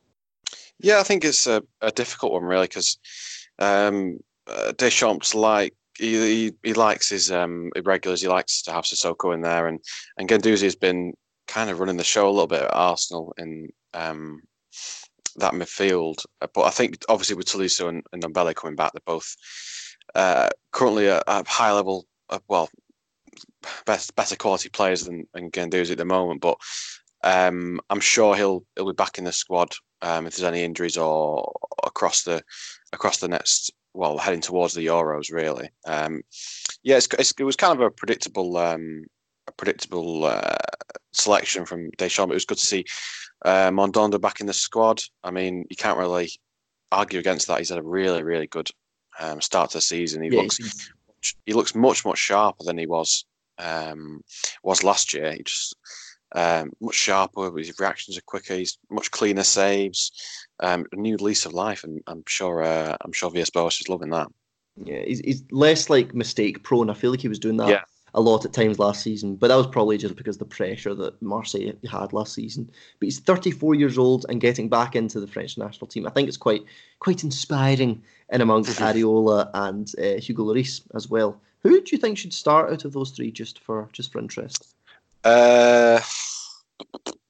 Yeah, I think it's a, a difficult one really because um, uh, Deschamps like he, he, he likes his um, irregulars. He likes to have Sissoko in there, and and Guendouzi has been kind of running the show a little bit at Arsenal in um, that midfield. But I think obviously with Tolisso and, and Ndombele coming back, they're both uh, currently at a high level. Uh, well, best better quality players than, than at the moment. But um, I'm sure he'll he'll be back in the squad um, if there's any injuries or across the across the next well heading towards the Euros really. Um, yeah, it's, it's, it was kind of a predictable um, a predictable uh, selection from Deschamps. It was good to see uh, Mandanda back in the squad. I mean, you can't really argue against that. He's had a really really good um, start to the season. He yeah, looks he looks much much sharper than he was um, was last year. He just um, much sharper. His reactions are quicker. He's much cleaner saves. Um, a new lease of life, and I'm sure uh, I'm sure Villas-Boas is loving that. Yeah, he's, he's less like mistake prone. I feel like he was doing that yeah. A lot at times last season, but that was probably just because the pressure that Marseille had last season. But he's 34 years old and getting back into the French national team. I think it's quite quite inspiring in amongst Areola and uh, Hugo Lloris as well. Who do you think should start out of those three, just for just for interest? Uh,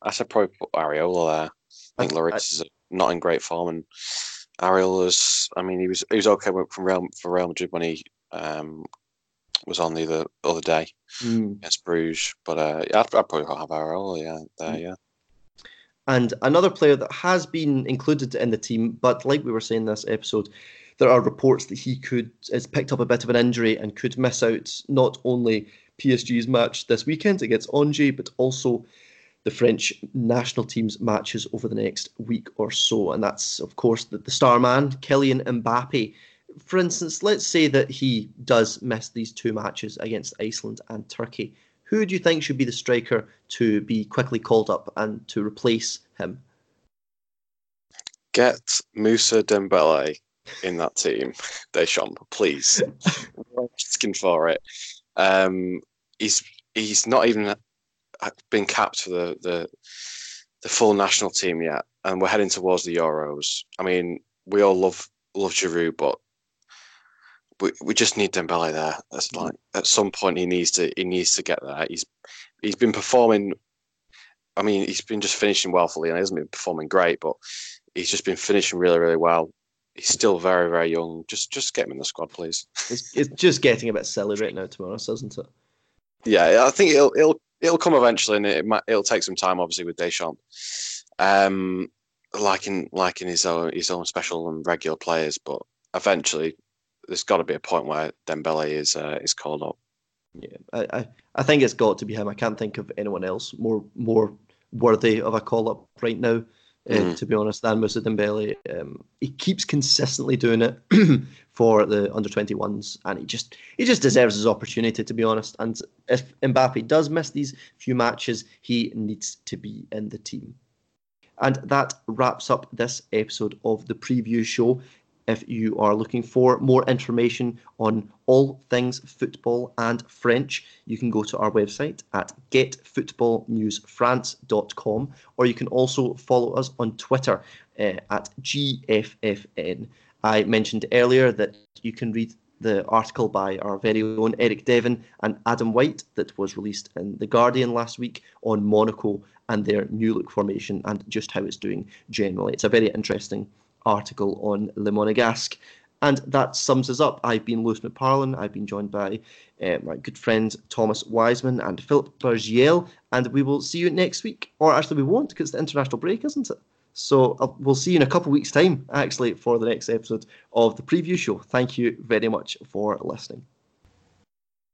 I said probably put Areola there. I think Lloris is not in great form, and Areola's. I mean, he was he was okay from Real for Real Madrid when he um, was on the other, other day mm. against Bruges. But uh, yeah, I'd, I'd, probably have Areola. Yeah, there, mm. yeah. And another player that has been included in the team, but like we were saying this episode, there are reports that he could has picked up a bit of an injury and could miss out not only PSG's match this weekend against Angers, but also the French national team's matches over the next week or so. And that's, of course, the, the star man, Kylian Mbappe. For instance, let's say that he does miss these two matches against Iceland and Turkey. Who do you think should be the striker to be quickly called up and to replace him? Get Moussa Dembele in that team, Deschamps, please. asking for it. Um, he's he's not even been capped for the, the the full national team yet, and we're heading towards the Euros. I mean, we all love love Giroud, but we, we just need Dembele there. That's like at some point he needs to he needs to get there. He's he's been performing. I mean, he's been just finishing well for Lyon. He hasn't been performing great, but he's just been finishing really really well. He's still very very young. Just just get him in the squad, please. It's, it's just getting a bit silly right now, to be honest, isn't it? Yeah, I think it'll it'll it'll come eventually, and it might, it'll take some time, obviously, with Deschamps. Um, like in his own his own special and regular players, but eventually there's got to be a point where Dembele is uh, is called up. Yeah, I, I, I think it's got to be him. I can't think of anyone else more more worthy of a call up right now mm. to be honest, than Moussa Dembele. Um, he keeps consistently doing it for the under 21s, and he just he just deserves his opportunity, to be honest. And if Mbappe does miss these few matches, he needs to be in the team. And that wraps up this episode of the preview show. If you are looking for more information on all things football and French, you can go to our website at getfootballnewsfrance.com or you can also follow us on Twitter uh, at GFFN. I mentioned earlier that you can read the article by our very own Eric Devin and Adam White that was released in The Guardian last week on Monaco and their new look formation and just how it's doing generally. It's a very interesting article on Le Monegasque. And that sums us up. I've been Lewis McParlin. I've been joined by uh, my good friends Thomas Wiseman and Philip Bergiel. And we will see you next week. Or actually, we won't because it's the international break, isn't it? So uh, we'll see you in a couple of weeks' time, actually, for the next episode of the preview show. Thank you very much for listening.